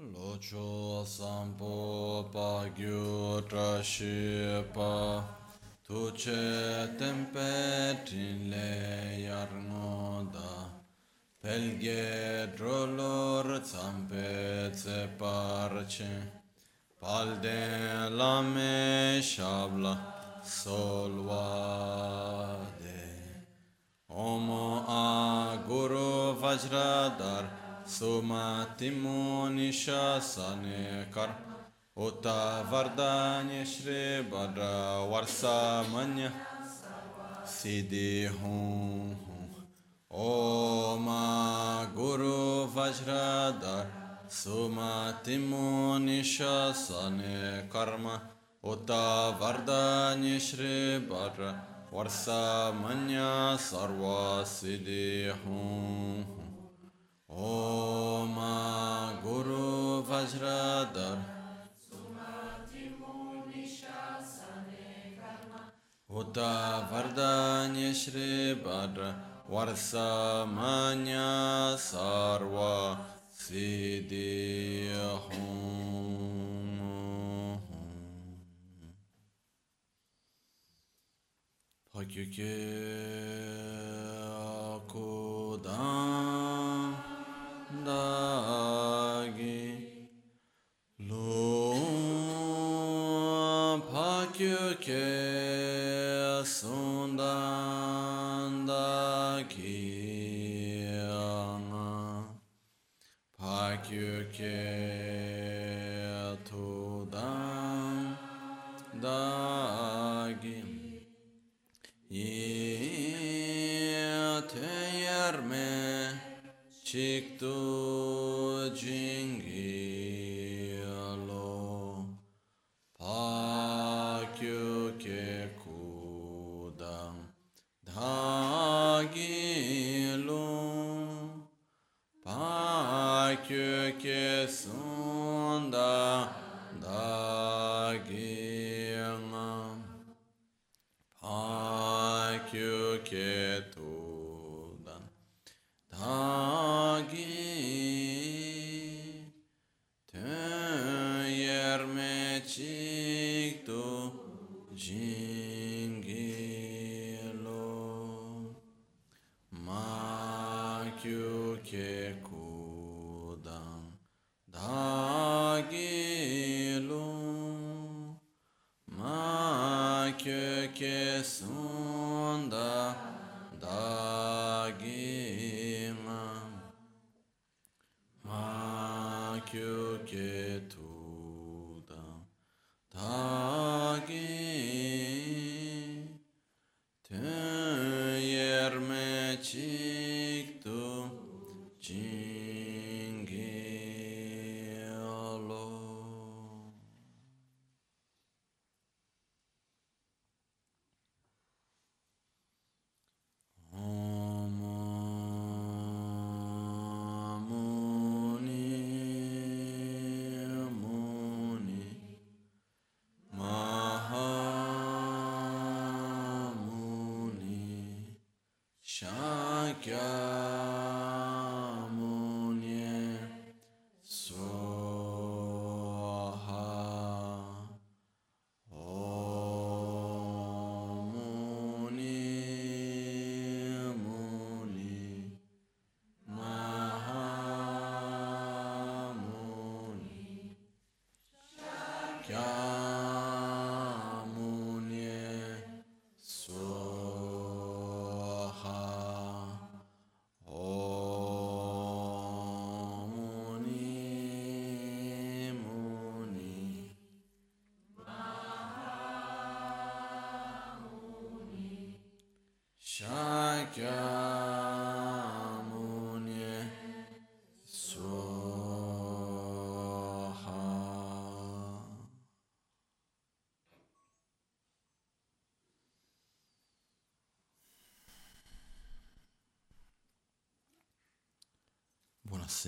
Locho sampo pagyu trashipa. Tuce tempetrile iarnoda Pelghe drolor țampețe parce. Palde la meșabla solvade Omo guru vajradar Sumatimu nishasane kar Uta vardanya shri badra varsamanya Siddhi hum Oma Guru Vajradar Sumatimu nishasane karma. Uta vardanya shri badra Varsamanya sarva siddhi hum Om Guru Vajradhar Uta Vardanya Shri Bhadra Varsamanya Sarva Siddhi Hum Pakyuke Akudam dagi lo pakyu ke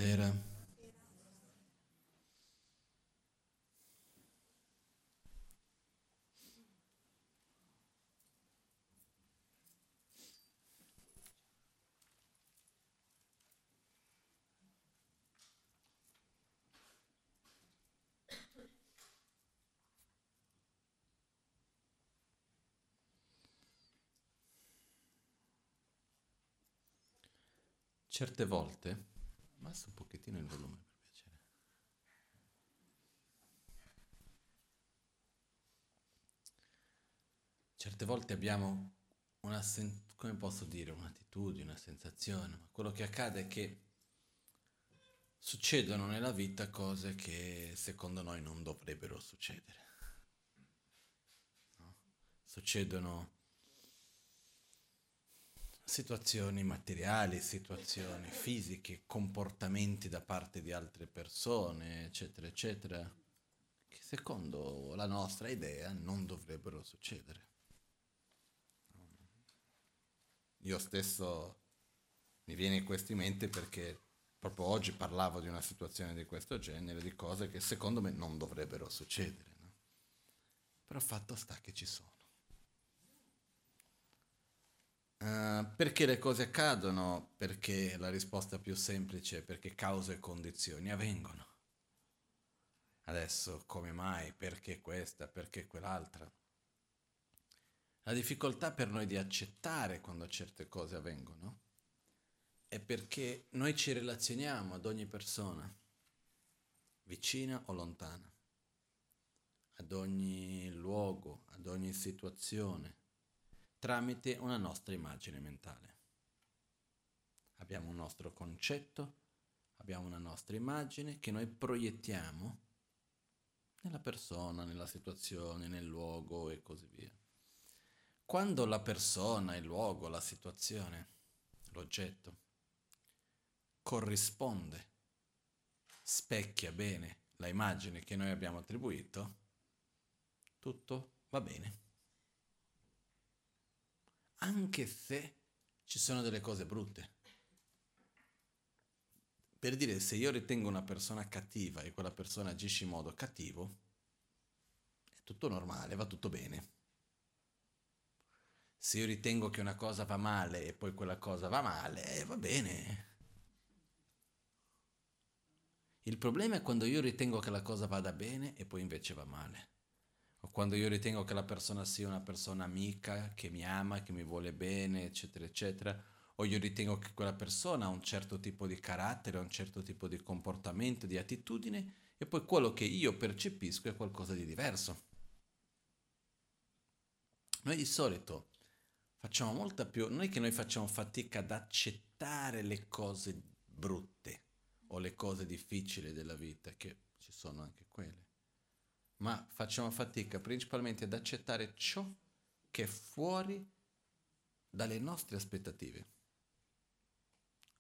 Buonasera. Certe volte abbassa un pochettino il volume per piacere. Certe volte abbiamo una, sen- come posso dire, un'attitudine, una sensazione, ma quello che accade è che succedono nella vita cose che secondo noi non dovrebbero succedere. No? Succedono situazioni materiali, situazioni fisiche, comportamenti da parte di altre persone, eccetera, eccetera, che secondo la nostra idea non dovrebbero succedere. Io stesso mi viene questo in mente perché proprio oggi parlavo di una situazione di questo genere, di cose che secondo me non dovrebbero succedere. No? Però fatto sta che ci sono. Uh, perché le cose accadono? Perché la risposta più semplice è perché cause e condizioni avvengono. Adesso come mai? Perché questa? Perché quell'altra? La difficoltà per noi di accettare quando certe cose avvengono è perché noi ci relazioniamo ad ogni persona, vicina o lontana, ad ogni luogo, ad ogni situazione, tramite una nostra immagine mentale. Abbiamo un nostro concetto, abbiamo una nostra immagine che noi proiettiamo nella persona, nella situazione, nel luogo e così via. Quando la persona, il luogo, la situazione, l'oggetto corrisponde, specchia bene la immagine che noi abbiamo attribuito, tutto va bene. Anche se ci sono delle cose brutte. Per dire, se io ritengo una persona cattiva e quella persona agisce in modo cattivo, è tutto normale, va tutto bene se io ritengo che una cosa va male e poi quella cosa va male, eh, va bene. Il problema è quando io ritengo che la cosa vada bene e poi invece va male. O quando io ritengo che la persona sia una persona amica, che mi ama, che mi vuole bene, eccetera, eccetera. O io ritengo che quella persona ha un certo tipo di carattere, un certo tipo di comportamento, di attitudine, e poi quello che io percepisco è qualcosa di diverso. Noi di solito facciamo molta più, non è che noi facciamo fatica ad accettare le cose brutte o le cose difficili della vita, che ci sono anche quelle, ma facciamo fatica principalmente ad accettare ciò che è fuori dalle nostre aspettative.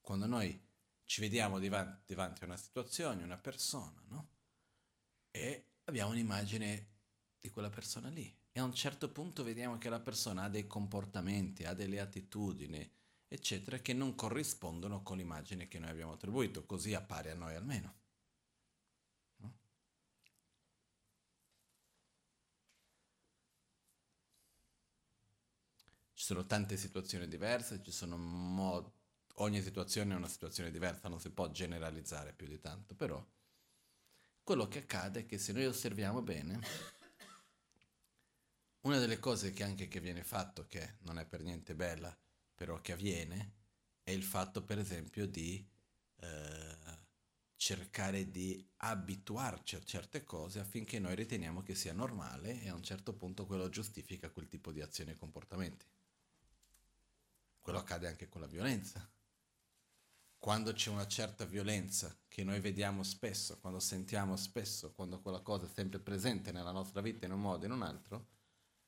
Quando noi ci vediamo davanti, a una situazione, una persona, no? E abbiamo un'immagine di quella persona lì e a un certo punto vediamo che la persona ha dei comportamenti, ha delle attitudini, eccetera, che non corrispondono con l'immagine che noi abbiamo attribuito, così appare a noi almeno. Ci sono tante situazioni diverse, ci sono mod- ogni situazione è una situazione diversa, non si può generalizzare più di tanto, però quello che accade è che se noi osserviamo bene, una delle cose che anche che viene fatto, che non è per niente bella, però che avviene, è il fatto per esempio di eh, cercare di abituarci a certe cose affinché noi riteniamo che sia normale e a un certo punto quello giustifica quel tipo di azioni e comportamenti. Quello accade anche con la violenza. Quando c'è una certa violenza che noi vediamo spesso, quando sentiamo spesso, quando quella cosa è sempre presente nella nostra vita in un modo o in un altro,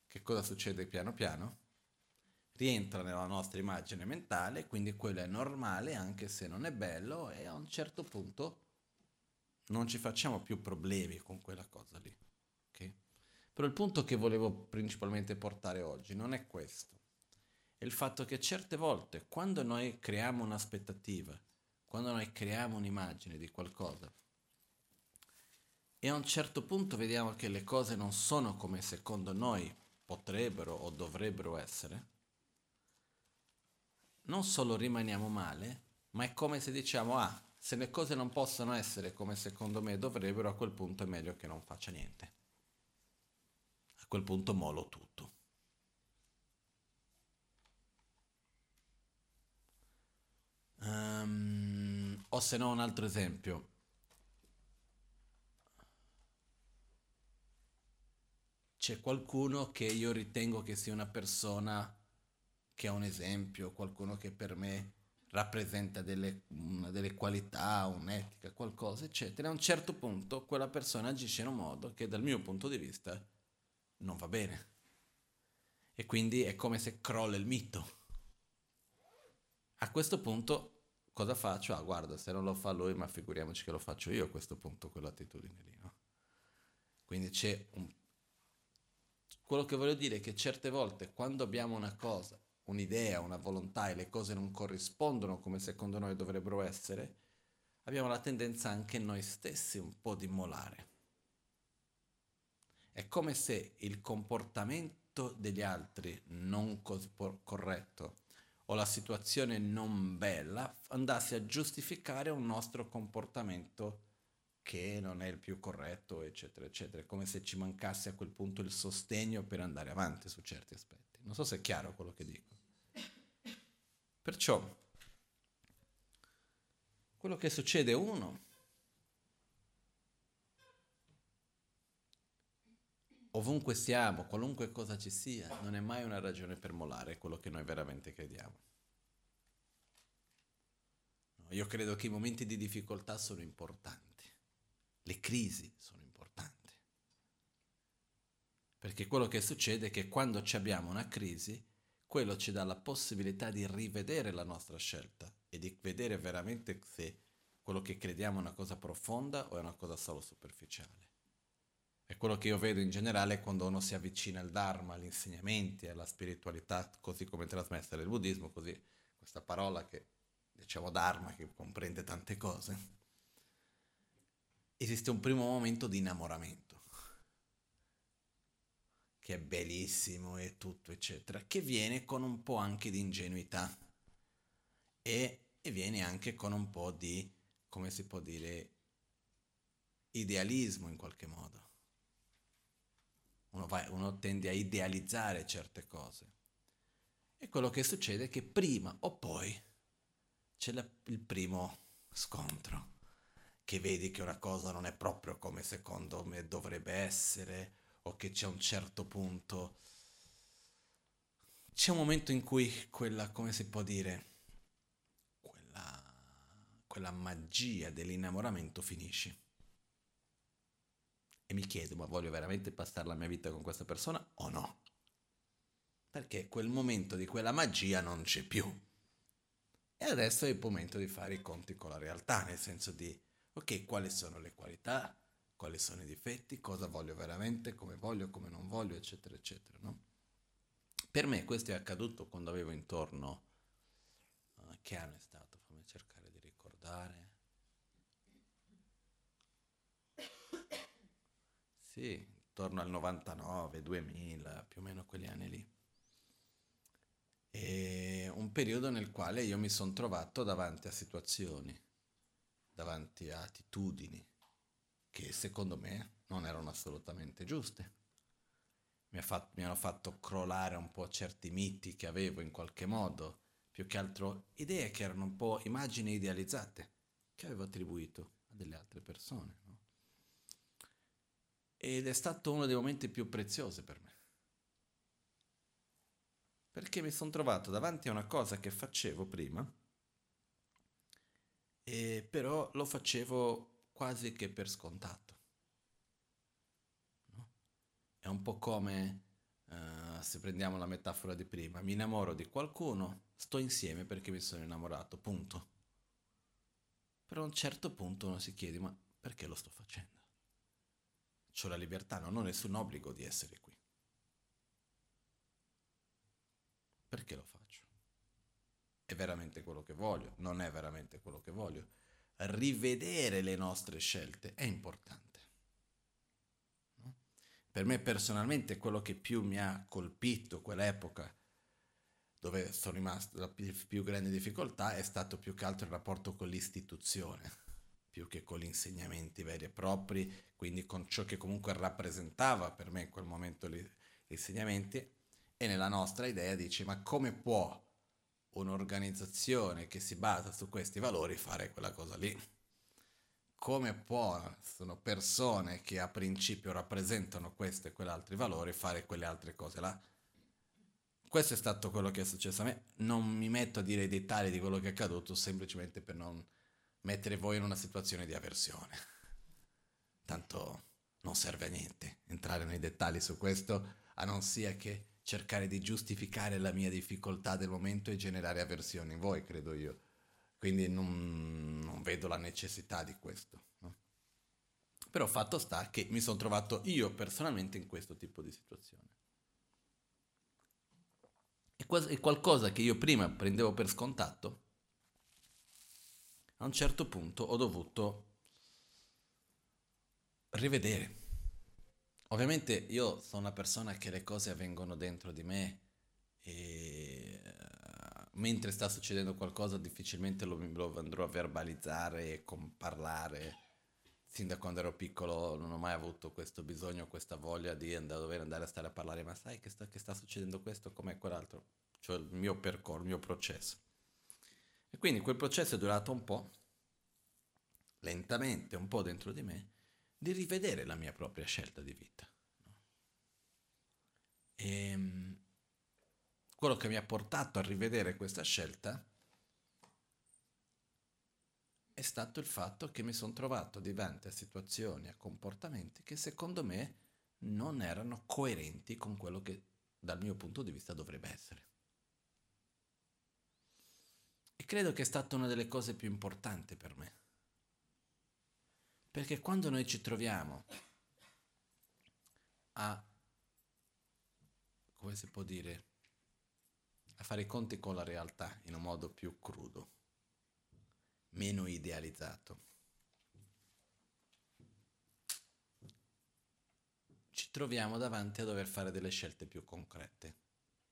che cosa succede piano piano? Rientra nella nostra immagine mentale, quindi quello è normale anche se non è bello e a un certo punto non ci facciamo più problemi con quella cosa lì. Okay? Però il punto che volevo principalmente portare oggi non è questo. È il fatto che certe volte quando noi creiamo un'aspettativa, quando noi creiamo un'immagine di qualcosa, e a un certo punto vediamo che le cose non sono come secondo noi potrebbero o dovrebbero essere, non solo rimaniamo male, ma è come se diciamo, ah, se le cose non possono essere come secondo me dovrebbero, a quel punto è meglio che non faccia niente. A quel punto molo tutto. Um, o se no un altro esempio. C'è qualcuno che io ritengo che sia una persona che ha un esempio, qualcuno che per me rappresenta delle, delle qualità, un'etica, qualcosa, eccetera. A un certo punto quella persona agisce in un modo che dal mio punto di vista non va bene. E quindi è come se crolla il mito. A questo punto cosa faccio? Ah, guarda, se non lo fa lui, ma figuriamoci che lo faccio io a questo punto, quell'attitudine lì, no? Quindi c'è un... Quello che voglio dire è che certe volte quando abbiamo una cosa, un'idea, una volontà e le cose non corrispondono come secondo noi dovrebbero essere, abbiamo la tendenza anche noi stessi un po' di molare. È come se il comportamento degli altri non corretto o la situazione non bella andasse a giustificare un nostro comportamento che non è il più corretto, eccetera, eccetera. Come se ci mancasse a quel punto il sostegno per andare avanti su certi aspetti. Non so se è chiaro quello che dico. Perciò, quello che succede uno ovunque siamo, qualunque cosa ci sia, non è mai una ragione per molare quello che noi veramente crediamo. Io credo che i momenti di difficoltà sono importanti, le crisi sono importanti, perché quello che succede è che quando abbiamo una crisi, quello ci dà la possibilità di rivedere la nostra scelta e di vedere veramente se quello che crediamo è una cosa profonda o è una cosa solo superficiale. È quello che io vedo in generale quando uno si avvicina al Dharma, agli insegnamenti, alla spiritualità, così come trasmessa nel buddismo, così questa parola che diciamo Dharma, che comprende tante cose. Esiste un primo momento di innamoramento, che è bellissimo e tutto, eccetera, che viene con un po' anche di ingenuità e, e viene anche con un po' di, come si può dire, idealismo in qualche modo uno, va, uno tende a idealizzare certe cose. E quello che succede è che prima o poi c'è la, il primo scontro, che vedi che una cosa non è proprio come secondo me dovrebbe essere, o che c'è un certo punto... C'è un momento in cui quella, come si può dire, quella, quella magia dell'innamoramento finisce e mi chiedo, ma voglio veramente passare la mia vita con questa persona o no? Perché quel momento di quella magia non c'è più. E adesso è il momento di fare i conti con la realtà, nel senso di, ok, quali sono le qualità, quali sono i difetti, cosa voglio veramente, come voglio, come non voglio, eccetera, eccetera, no? Per me questo è accaduto quando avevo intorno... Uh, che anno è stato? Fammi cercare di ricordare. Sì, intorno al 99, 2000, più o meno quegli anni lì. E un periodo nel quale io mi sono trovato davanti a situazioni, davanti a attitudini che secondo me non erano assolutamente giuste. Mi, fatto, mi hanno fatto crollare un po' certi miti che avevo in qualche modo, più che altro idee che erano un po' immagini idealizzate che avevo attribuito a delle altre persone ed è stato uno dei momenti più preziosi per me. Perché mi sono trovato davanti a una cosa che facevo prima, e però lo facevo quasi che per scontato. No? È un po' come, uh, se prendiamo la metafora di prima, mi innamoro di qualcuno, sto insieme perché mi sono innamorato, punto. Però a un certo punto uno si chiede, ma perché lo sto facendo? Ho la libertà, non ho nessun obbligo di essere qui. Perché lo faccio? È veramente quello che voglio? Non è veramente quello che voglio? Rivedere le nostre scelte è importante. No? Per me personalmente quello che più mi ha colpito quell'epoca dove sono rimasto la più grande difficoltà è stato più che altro il rapporto con l'istituzione più che con gli insegnamenti veri e propri, quindi con ciò che comunque rappresentava per me in quel momento gli insegnamenti, e nella nostra idea dice ma come può un'organizzazione che si basa su questi valori fare quella cosa lì. Come possono persone che a principio rappresentano questi e quell'altri valori fare quelle altre cose là? Questo è stato quello che è successo a me. Non mi metto a dire i dettagli di quello che è accaduto semplicemente per non mettere voi in una situazione di avversione. Tanto non serve a niente entrare nei dettagli su questo, a non sia che cercare di giustificare la mia difficoltà del momento e generare avversione in voi, credo io. Quindi non, non vedo la necessità di questo. No? Però fatto sta che mi sono trovato io personalmente in questo tipo di situazione. È qualcosa che io prima prendevo per scontato. A un certo punto ho dovuto rivedere Ovviamente io sono una persona che le cose avvengono dentro di me e uh, mentre sta succedendo qualcosa difficilmente lo, lo andrò a verbalizzare e parlare. Sin da quando ero piccolo non ho mai avuto questo bisogno, questa voglia di andare, dover andare a stare a parlare, ma sai che sta, che sta succedendo questo, come quell'altro, cioè il mio percorso, il mio processo. E quindi quel processo è durato un po', lentamente, un po' dentro di me, di rivedere la mia propria scelta di vita. E ehm, quello che mi ha portato a rivedere questa scelta è stato il fatto che mi sono trovato davanti a situazioni, a comportamenti che secondo me non erano coerenti con quello che dal mio punto di vista dovrebbe essere. E credo che è stata una delle cose più importanti per me. Perché quando noi ci troviamo a, come si può dire, a fare i conti con la realtà in un modo più crudo, meno idealizzato, ci troviamo davanti a dover fare delle scelte più concrete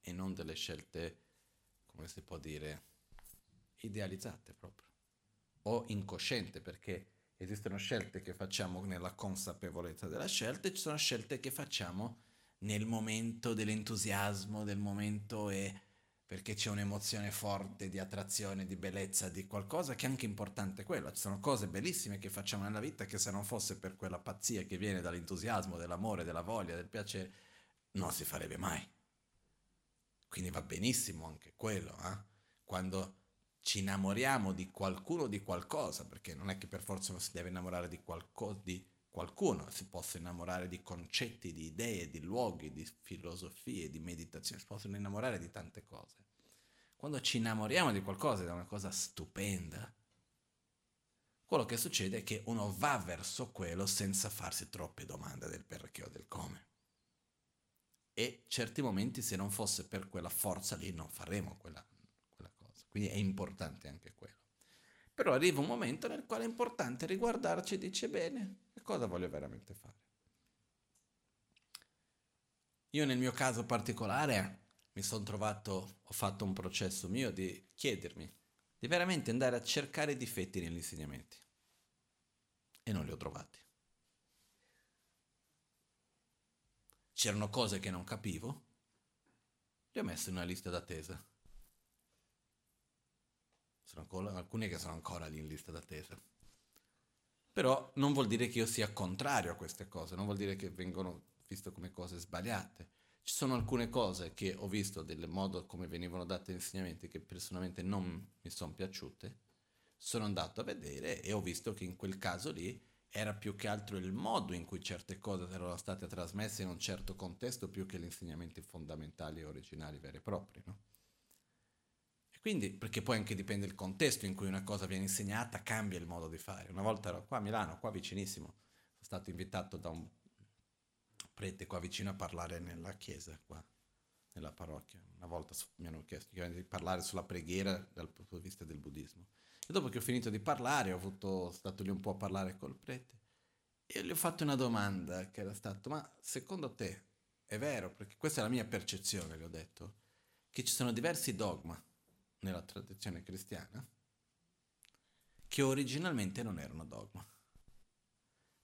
e non delle scelte, come si può dire, idealizzate proprio o incosciente perché Esistono scelte che facciamo nella consapevolezza della scelta e ci sono scelte che facciamo nel momento dell'entusiasmo, del momento e perché c'è un'emozione forte di attrazione, di bellezza, di qualcosa che è anche importante quello. Ci sono cose bellissime che facciamo nella vita che se non fosse per quella pazzia che viene dall'entusiasmo, dell'amore, della voglia, del piacere, non si farebbe mai. Quindi va benissimo anche quello, eh? Quando ci innamoriamo di qualcuno o di qualcosa, perché non è che per forza si deve innamorare di, qualco, di qualcuno, si possono innamorare di concetti, di idee, di luoghi, di filosofie, di meditazione, si possono innamorare di tante cose. Quando ci innamoriamo di qualcosa è una cosa stupenda, quello che succede è che uno va verso quello senza farsi troppe domande del perché o del come. E certi momenti, se non fosse per quella forza lì, non faremo quella quindi è importante anche quello. Però arriva un momento nel quale è importante riguardarci e dice bene, che cosa voglio veramente fare? Io nel mio caso particolare mi sono trovato, ho fatto un processo mio di chiedermi, di veramente andare a cercare difetti negli insegnamenti. E non li ho trovati. C'erano cose che non capivo, li ho messe in una lista d'attesa sono ancora, alcuni che sono ancora lì in lista d'attesa. Però non vuol dire che io sia contrario a queste cose, non vuol dire che vengono viste come cose sbagliate. Ci sono alcune cose che ho visto del modo come venivano date insegnamenti che personalmente non mi sono piaciute. Sono andato a vedere e ho visto che in quel caso lì era più che altro il modo in cui certe cose erano state trasmesse in un certo contesto più che gli insegnamenti fondamentali e originali veri e propri, no? Quindi, perché poi anche dipende il contesto in cui una cosa viene insegnata, cambia il modo di fare. Una volta ero qua a Milano, qua vicinissimo, sono stato invitato da un prete qua vicino a parlare nella chiesa, qua, nella parrocchia. Una volta mi hanno chiesto di parlare sulla preghiera dal punto di vista del buddismo. E dopo che ho finito di parlare, ho avuto, stato lì un po' a parlare col prete e gli ho fatto una domanda che era stata, ma secondo te è vero, perché questa è la mia percezione, le ho detto, che ci sono diversi dogma nella tradizione cristiana che originalmente non erano dogma.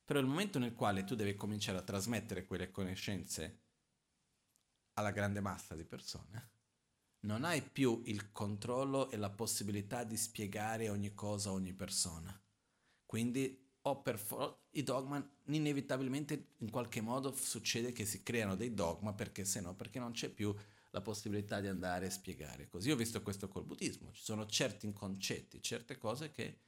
Però il momento nel quale tu devi cominciare a trasmettere quelle conoscenze alla grande massa di persone, non hai più il controllo e la possibilità di spiegare ogni cosa a ogni persona. Quindi for- i dogma inevitabilmente in qualche modo succede che si creano dei dogma perché se no, perché non c'è più la possibilità di andare a spiegare. Così ho visto questo col buddismo, ci sono certi concetti, certe cose che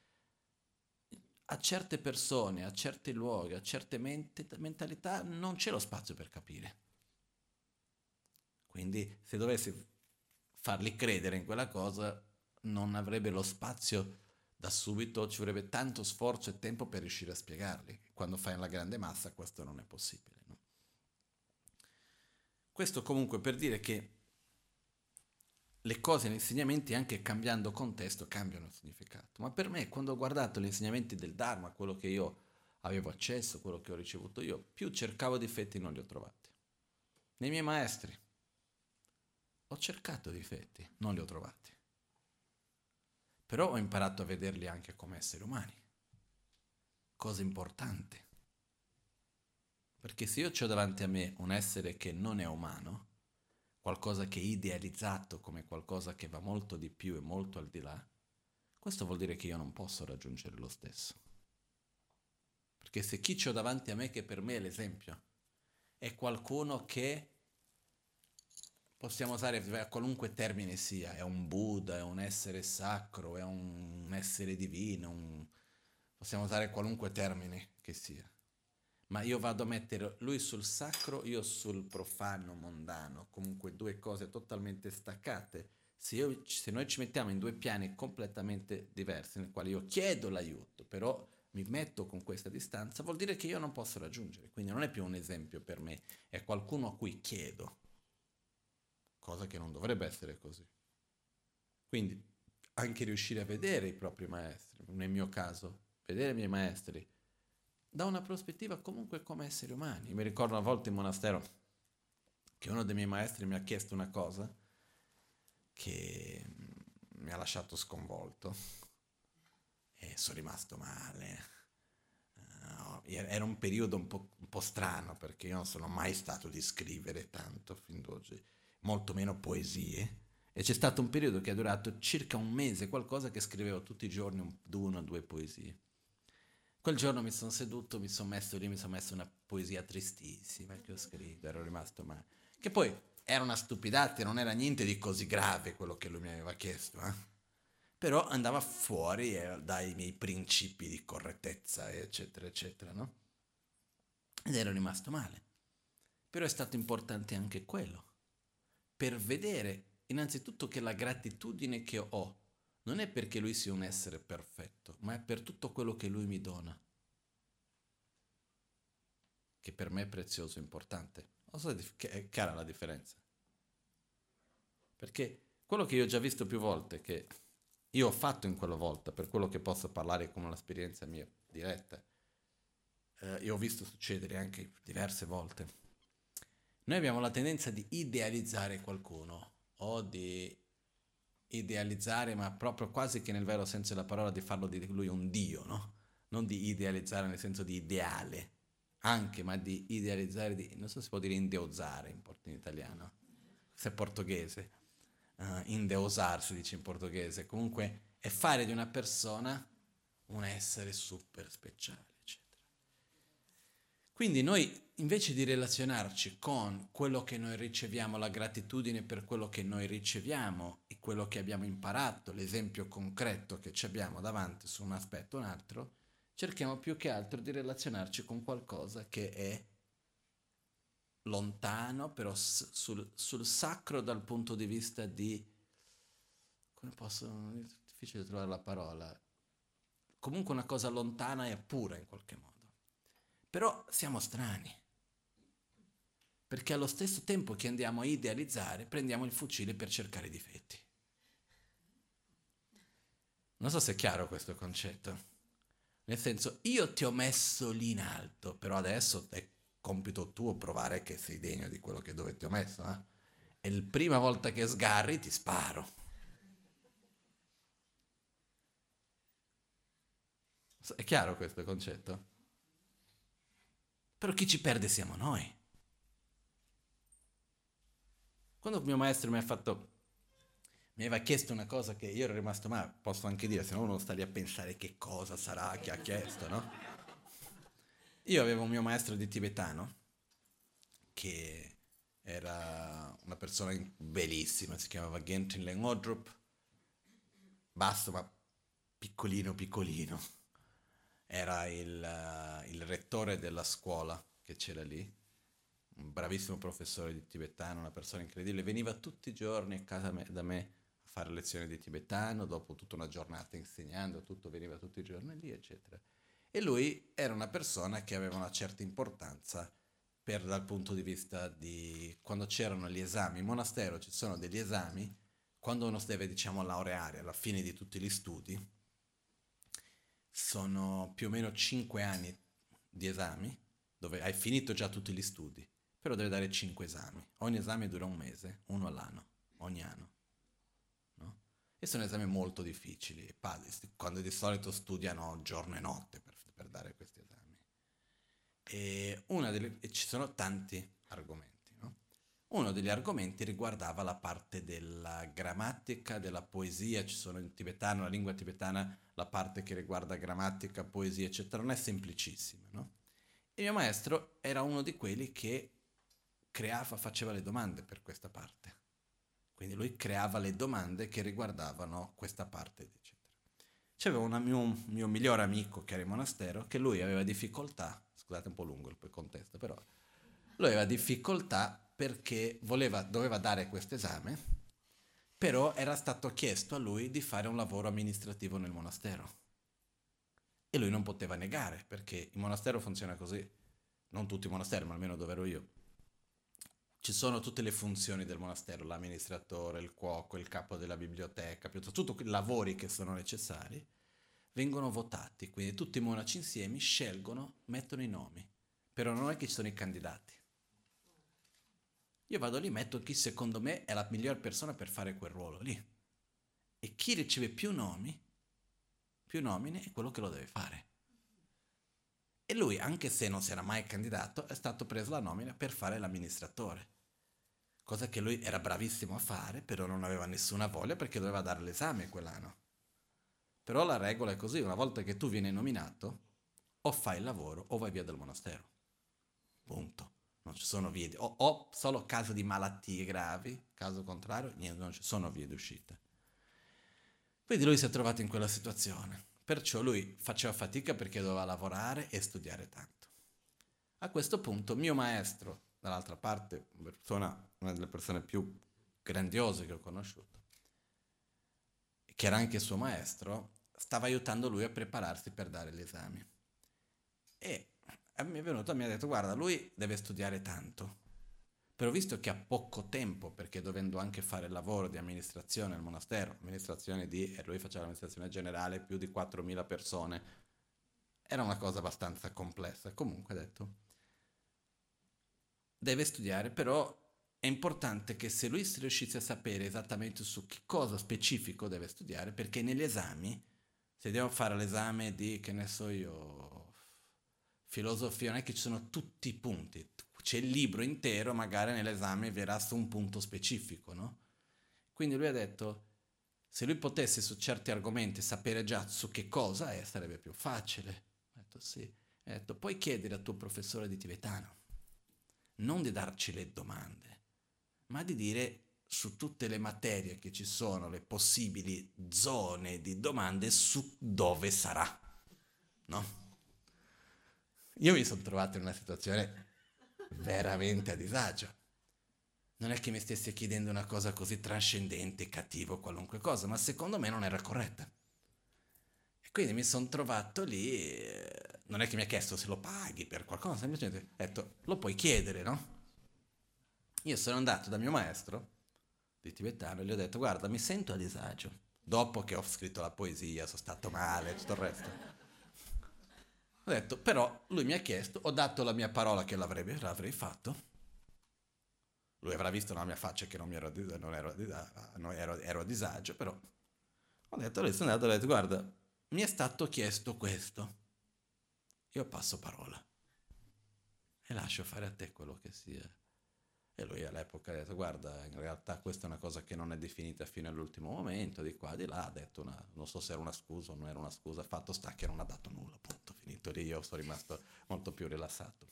a certe persone, a certi luoghi, a certe mente- mentalità non c'è lo spazio per capire. Quindi se dovessi farli credere in quella cosa non avrebbe lo spazio da subito, ci vorrebbe tanto sforzo e tempo per riuscire a spiegarli. Quando fai la grande massa questo non è possibile. Questo comunque per dire che le cose, gli insegnamenti, anche cambiando contesto, cambiano significato. Ma per me, quando ho guardato gli insegnamenti del Dharma, quello che io avevo accesso, quello che ho ricevuto io, più cercavo difetti non li ho trovati. Nei miei maestri ho cercato difetti, non li ho trovati. Però ho imparato a vederli anche come esseri umani. Cosa importante. Perché se io ho davanti a me un essere che non è umano, qualcosa che è idealizzato come qualcosa che va molto di più e molto al di là, questo vuol dire che io non posso raggiungere lo stesso. Perché se chi ho davanti a me, che per me è l'esempio, è qualcuno che possiamo usare qualunque termine sia, è un Buddha, è un essere sacro, è un essere divino, un... possiamo usare qualunque termine che sia. Ma io vado a mettere lui sul sacro, io sul profano, mondano, comunque due cose totalmente staccate. Se, io, se noi ci mettiamo in due piani completamente diversi, nel quale io chiedo l'aiuto, però mi metto con questa distanza, vuol dire che io non posso raggiungere. Quindi non è più un esempio per me, è qualcuno a cui chiedo cosa che non dovrebbe essere così. Quindi anche riuscire a vedere i propri maestri, nel mio caso, vedere i miei maestri da una prospettiva comunque come esseri umani. Mi ricordo una volta in monastero che uno dei miei maestri mi ha chiesto una cosa che mi ha lasciato sconvolto e sono rimasto male. Uh, era un periodo un po', un po', strano perché io non sono mai stato di scrivere tanto fin d'oggi molto meno poesie. E c'è stato un periodo che è durato circa un mese, qualcosa che scrivevo tutti i giorni un, una o due poesie. Quel giorno mi sono seduto, mi sono messo lì, mi sono messo una poesia tristissima che ho scritto, ero rimasto male. Che poi era una stupidata, non era niente di così grave quello che lui mi aveva chiesto, eh? però andava fuori eh, dai miei principi di correttezza, eccetera, eccetera, no? Ed ero rimasto male. Però è stato importante anche quello per vedere innanzitutto che la gratitudine che ho non è perché lui sia un essere perfetto, ma è per tutto quello che lui mi dona, che per me è prezioso importante. Non so se è chiara la differenza. Perché quello che io ho già visto più volte, che io ho fatto in quella volta, per quello che posso parlare come un'esperienza mia diretta, eh, io ho visto succedere anche diverse volte noi abbiamo la tendenza di idealizzare qualcuno o di idealizzare, ma proprio quasi che nel vero senso della parola di farlo di lui un dio, no? Non di idealizzare nel senso di ideale, anche, ma di idealizzare, di, non so se si può dire indeozzare in, in italiano, se è portoghese, uh, indeosar si dice in portoghese, comunque è fare di una persona un essere super speciale. Quindi noi invece di relazionarci con quello che noi riceviamo, la gratitudine per quello che noi riceviamo e quello che abbiamo imparato, l'esempio concreto che ci abbiamo davanti su un aspetto o un altro, cerchiamo più che altro di relazionarci con qualcosa che è lontano, però sul, sul sacro dal punto di vista di... come posso... è difficile trovare la parola. Comunque una cosa lontana e pura in qualche modo. Però siamo strani. Perché allo stesso tempo che andiamo a idealizzare, prendiamo il fucile per cercare i difetti. Non so se è chiaro questo concetto. Nel senso, io ti ho messo lì in alto, però adesso è compito tuo provare che sei degno di quello che dove ti ho messo. Eh? E la prima volta che sgarri ti sparo. È chiaro questo concetto? Però chi ci perde siamo noi. Quando mio maestro mi ha fatto mi aveva chiesto una cosa che io ero rimasto, ma posso anche dire, se no uno sta lì a pensare che cosa sarà che ha chiesto, no? Io avevo un mio maestro di tibetano, che era una persona bellissima, si chiamava Gentrin Lengodrup, basso ma piccolino piccolino. Era il, il rettore della scuola che c'era lì, un bravissimo professore di tibetano, una persona incredibile, veniva tutti i giorni a casa me, da me fare lezioni di tibetano, dopo tutta una giornata insegnando, tutto veniva tutti i giorni lì, eccetera. E lui era una persona che aveva una certa importanza per, dal punto di vista di quando c'erano gli esami. In monastero ci sono degli esami, quando uno deve, diciamo, laureare alla fine di tutti gli studi, sono più o meno 5 anni di esami, dove hai finito già tutti gli studi, però deve dare 5 esami. Ogni esame dura un mese, uno all'anno, ogni anno e sono esami molto difficili, quando di solito studiano giorno e notte per, per dare questi esami. E, delle, e, ci sono tanti argomenti. No? Uno degli argomenti riguardava la parte della grammatica, della poesia, ci sono in tibetano, la lingua tibetana, la parte che riguarda grammatica, poesia, eccetera, non è semplicissima. No? Il mio maestro era uno di quelli che creava, faceva le domande per questa parte quindi lui creava le domande che riguardavano questa parte, eccetera. C'aveva un mio, mio migliore amico che era in monastero, che lui aveva difficoltà, scusate un po' lungo il contesto, però lui aveva difficoltà perché voleva, doveva dare questo esame, però era stato chiesto a lui di fare un lavoro amministrativo nel monastero. E lui non poteva negare, perché il monastero funziona così. Non tutti i monasteri, ma almeno dove ero io ci sono tutte le funzioni del monastero, l'amministratore, il cuoco, il capo della biblioteca, piuttosto tutti i lavori che sono necessari, vengono votati, quindi tutti i monaci insieme scelgono, mettono i nomi, però non è che ci sono i candidati. Io vado lì, metto chi secondo me è la miglior persona per fare quel ruolo lì. E chi riceve più nomi, più nomine, è quello che lo deve fare. E lui, anche se non si era mai candidato, è stato preso la nomina per fare l'amministratore. Cosa che lui era bravissimo a fare, però non aveva nessuna voglia perché doveva dare l'esame quell'anno. Però la regola è così, una volta che tu vieni nominato, o fai il lavoro o vai via dal monastero. Punto. Non ci sono vie, di... o, o solo caso di malattie gravi, caso contrario, niente, non ci sono vie d'uscita. Quindi lui si è trovato in quella situazione. Perciò lui faceva fatica perché doveva lavorare e studiare tanto. A questo punto mio maestro, dall'altra parte, persona, una delle persone più grandiose che ho conosciuto, che era anche suo maestro, stava aiutando lui a prepararsi per dare gli esami. E mi è venuto e mi ha detto, guarda, lui deve studiare tanto, però visto che ha poco tempo, perché dovendo anche fare il lavoro di amministrazione al monastero, amministrazione di, e lui faceva l'amministrazione generale, più di 4.000 persone, era una cosa abbastanza complessa. Comunque ha detto, deve studiare, però è importante che se lui riuscisse a sapere esattamente su che cosa specifico deve studiare, perché negli esami, se devo fare l'esame di, che ne so io, filosofia, non è che ci sono tutti i punti, c'è il libro intero, magari nell'esame verrà su un punto specifico, no? Quindi lui ha detto, se lui potesse su certi argomenti sapere già su che cosa è, sarebbe più facile. Ha detto sì. Ha detto, puoi chiedere al tuo professore di tibetano, non di darci le domande, ma di dire su tutte le materie che ci sono, le possibili zone di domande su dove sarà. No? Io mi sono trovato in una situazione veramente a disagio. Non è che mi stesse chiedendo una cosa così trascendente, cattivo, qualunque cosa, ma secondo me non era corretta. E quindi mi sono trovato lì, non è che mi ha chiesto se lo paghi per qualcosa, semplicemente ha detto, lo puoi chiedere, no? Io sono andato da mio maestro di tibetano e gli ho detto, guarda, mi sento a disagio. Dopo che ho scritto la poesia, sono stato male, tutto il resto. Ho detto, però lui mi ha chiesto, ho dato la mia parola che l'avrei fatto. Lui avrà visto nella mia faccia che non, ero, non, ero, non ero, ero, a disagio, però ho detto, lui sono andato e ho detto, guarda, mi è stato chiesto questo. Io passo parola e lascio fare a te quello che sia. E lui all'epoca ha detto, guarda, in realtà questa è una cosa che non è definita fino all'ultimo momento, di qua, di là, ha detto, una, non so se era una scusa o non era una scusa, fatto sta che non ha dato nulla, appunto, finito lì, io sono rimasto molto più rilassato.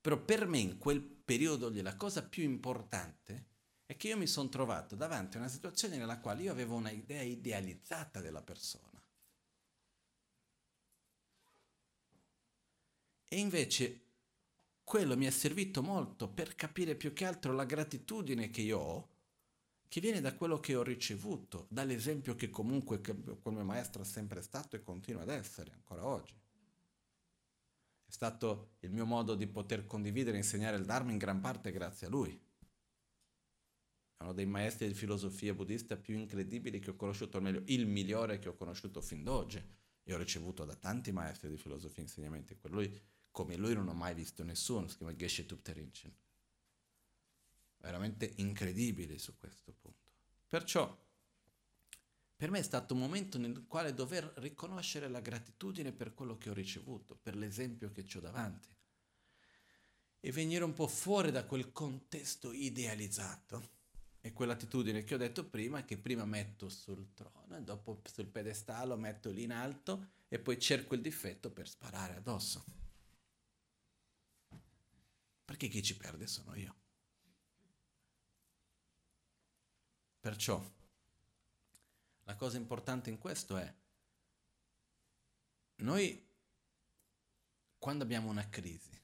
Però per me in quel periodo lì la cosa più importante è che io mi sono trovato davanti a una situazione nella quale io avevo un'idea idealizzata della persona. E invece quello mi è servito molto per capire più che altro la gratitudine che io ho, che viene da quello che ho ricevuto, dall'esempio che comunque come maestro è sempre stato e continua ad essere ancora oggi. È stato il mio modo di poter condividere e insegnare il Dharma in gran parte grazie a lui. È uno dei maestri di filosofia buddista più incredibili che ho conosciuto, o meglio, il migliore che ho conosciuto fin d'oggi. E ho ricevuto da tanti maestri di filosofia insegnamenti. Lui come lui non ho mai visto nessuno, si chiama Geshe Tupterinchen. Veramente incredibile su questo punto. Perciò, per me è stato un momento nel quale dover riconoscere la gratitudine per quello che ho ricevuto, per l'esempio che ho davanti, e venire un po' fuori da quel contesto idealizzato e quell'attitudine che ho detto prima, che prima metto sul trono e dopo sul pedestale lo metto lì in alto e poi cerco il difetto per sparare addosso perché chi ci perde sono io. Perciò la cosa importante in questo è, noi quando abbiamo una crisi,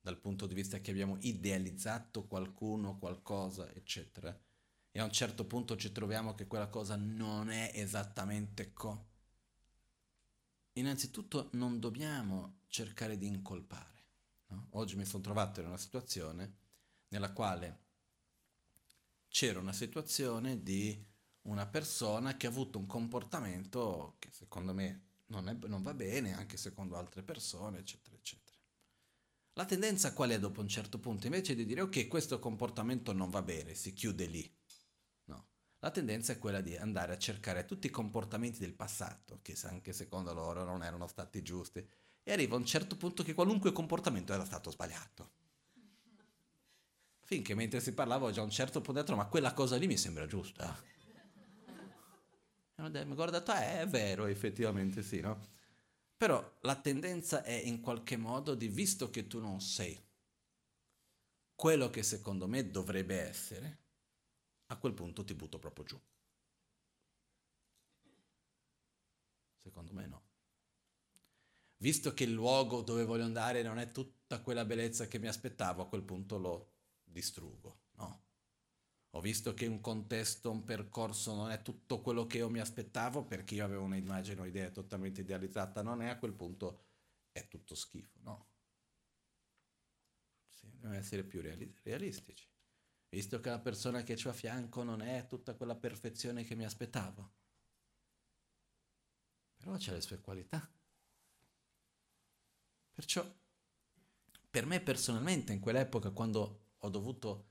dal punto di vista che abbiamo idealizzato qualcuno, qualcosa, eccetera, e a un certo punto ci troviamo che quella cosa non è esattamente co. Innanzitutto non dobbiamo cercare di incolpare. No? Oggi mi sono trovato in una situazione nella quale c'era una situazione di una persona che ha avuto un comportamento che secondo me non, è, non va bene, anche secondo altre persone, eccetera, eccetera. La tendenza qual è dopo un certo punto? Invece di dire ok, questo comportamento non va bene, si chiude lì. No. La tendenza è quella di andare a cercare tutti i comportamenti del passato, che anche secondo loro non erano stati giusti, e arriva a un certo punto che qualunque comportamento era stato sbagliato. Finché mentre si parlava ho già un certo punto detto, ma quella cosa lì mi sembra giusta. E mi guardato, eh, è vero, effettivamente sì, no? Però la tendenza è in qualche modo di, visto che tu non sei quello che secondo me dovrebbe essere, a quel punto ti butto proprio giù. Secondo me no visto che il luogo dove voglio andare non è tutta quella bellezza che mi aspettavo, a quel punto lo distruggo, no? Ho visto che un contesto, un percorso non è tutto quello che io mi aspettavo perché io avevo un'immagine, un'idea totalmente idealizzata, non è a quel punto è tutto schifo, no? Sì, dobbiamo essere più realistici. Visto che la persona che ci a fianco non è tutta quella perfezione che mi aspettavo, però c'ha le sue qualità. Perciò, per me personalmente, in quell'epoca, quando ho dovuto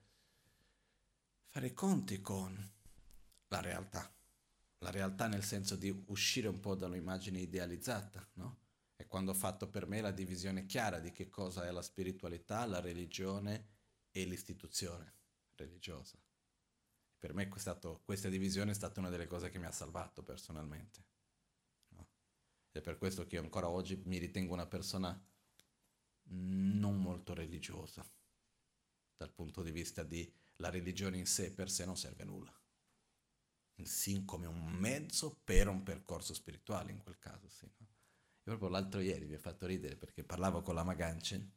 fare i conti con la realtà, la realtà nel senso di uscire un po' da un'immagine idealizzata, no? E quando ho fatto per me la divisione chiara di che cosa è la spiritualità, la religione e l'istituzione religiosa. Per me stato, questa divisione è stata una delle cose che mi ha salvato personalmente. No? È per questo che io ancora oggi mi ritengo una persona non molto religiosa, dal punto di vista di la religione in sé per sé non serve a nulla. Sì, come un mezzo per un percorso spirituale in quel caso, sì. No? E proprio l'altro ieri mi ha fatto ridere perché parlavo con la Maganchen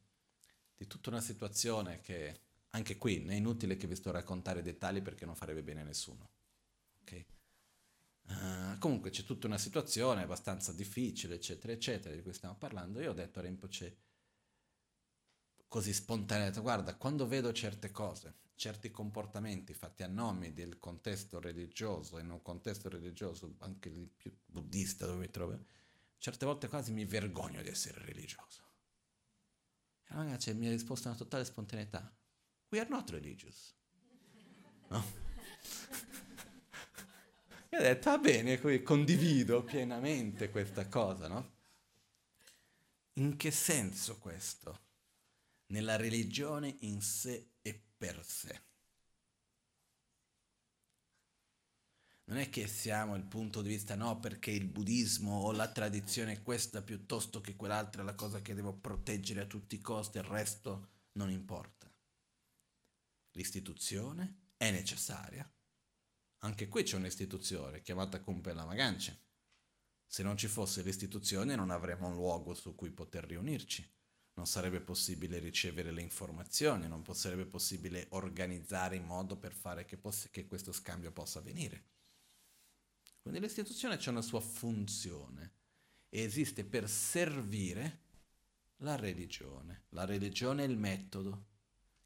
di tutta una situazione che anche qui è inutile che vi sto a raccontare dettagli perché non farebbe bene a nessuno. Okay? Uh, comunque c'è tutta una situazione abbastanza difficile, eccetera, eccetera, di cui stiamo parlando. Io ho detto a Rinpoche, così spontaneo, guarda, quando vedo certe cose, certi comportamenti fatti a nome del contesto religioso, in un contesto religioso anche il più buddista dove mi trovo, certe volte quasi mi vergogno di essere religioso. E allora cioè, mi ha risposto una totale spontaneità. We are not religious. No? e ho detto, va bene, condivido pienamente questa cosa, no? In che senso questo? Nella religione in sé è per sé. Non è che siamo il punto di vista no perché il buddismo o la tradizione è questa piuttosto che quell'altra la cosa che devo proteggere a tutti i costi, il resto non importa. L'istituzione è necessaria. Anche qui c'è un'istituzione chiamata Kumpela Magancia. Se non ci fosse l'istituzione non avremmo un luogo su cui poter riunirci non sarebbe possibile ricevere le informazioni, non sarebbe possibile organizzare in modo per fare che, poss- che questo scambio possa avvenire. Quindi l'istituzione ha una sua funzione e esiste per servire la religione. La religione è il metodo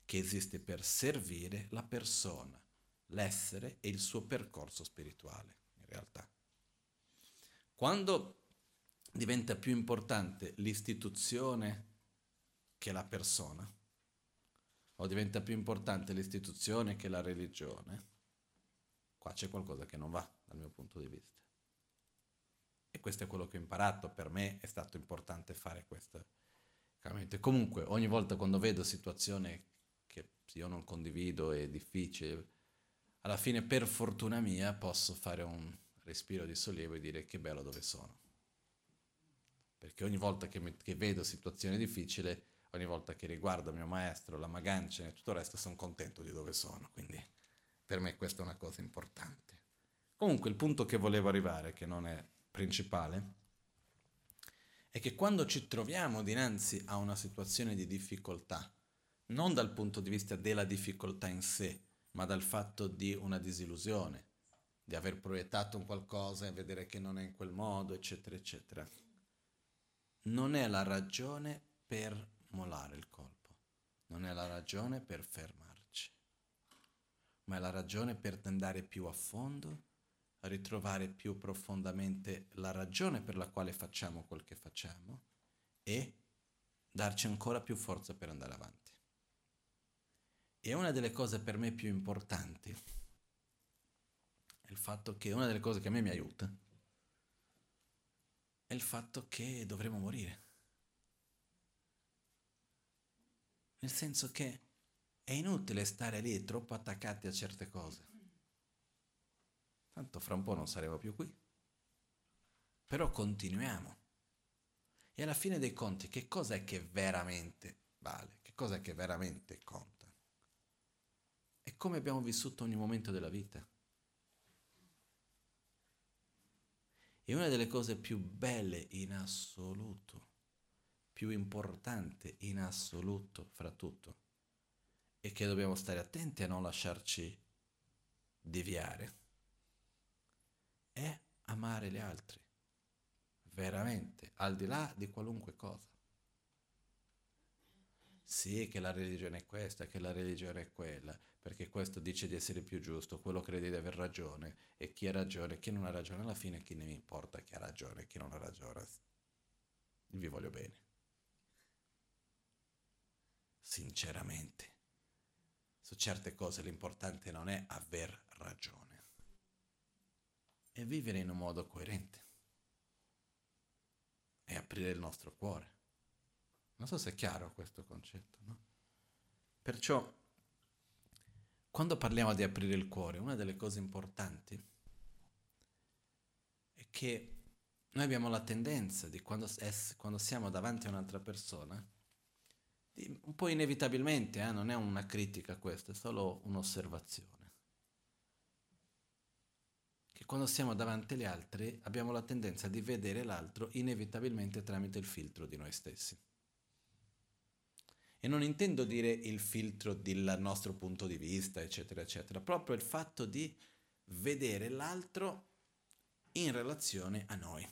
che esiste per servire la persona, l'essere e il suo percorso spirituale, in realtà. Quando diventa più importante l'istituzione che la persona, o diventa più importante l'istituzione che la religione, qua c'è qualcosa che non va dal mio punto di vista. E questo è quello che ho imparato, per me è stato importante fare questo cambiamento. Comunque, ogni volta quando vedo situazioni che io non condivido, è difficile, alla fine per fortuna mia posso fare un respiro di sollievo e dire che bello dove sono. Perché ogni volta che, mi, che vedo situazioni difficili ogni volta che riguardo mio maestro, la Magancia e tutto il resto sono contento di dove sono, quindi per me questa è una cosa importante. Comunque il punto che volevo arrivare, che non è principale, è che quando ci troviamo dinanzi a una situazione di difficoltà, non dal punto di vista della difficoltà in sé, ma dal fatto di una disillusione, di aver proiettato un qualcosa e vedere che non è in quel modo, eccetera, eccetera. Non è la ragione per mollare il colpo, non è la ragione per fermarci, ma è la ragione per andare più a fondo, a ritrovare più profondamente la ragione per la quale facciamo quel che facciamo e darci ancora più forza per andare avanti. E una delle cose per me più importanti è il fatto che una delle cose che a me mi aiuta è il fatto che dovremo morire. Nel senso che è inutile stare lì troppo attaccati a certe cose. Tanto fra un po' non saremo più qui. Però continuiamo. E alla fine dei conti, che cosa è che veramente vale? Che cosa è che veramente conta? È come abbiamo vissuto ogni momento della vita. E una delle cose più belle in assoluto più importante in assoluto fra tutto e che dobbiamo stare attenti a non lasciarci deviare è amare gli altri, veramente, al di là di qualunque cosa. Sì, che la religione è questa, che la religione è quella, perché questo dice di essere più giusto, quello crede di aver ragione, e chi ha ragione, chi non ha ragione, alla fine chi ne importa chi ha ragione chi non ha ragione. Vi voglio bene sinceramente. Su certe cose l'importante non è aver ragione, è vivere in un modo coerente, è aprire il nostro cuore. Non so se è chiaro questo concetto, no? Perciò, quando parliamo di aprire il cuore, una delle cose importanti è che noi abbiamo la tendenza di quando, quando siamo davanti a un'altra persona, un po' inevitabilmente, eh, non è una critica questa, è solo un'osservazione. Che quando siamo davanti agli altri abbiamo la tendenza di vedere l'altro inevitabilmente tramite il filtro di noi stessi. E non intendo dire il filtro del nostro punto di vista, eccetera, eccetera, proprio il fatto di vedere l'altro in relazione a noi.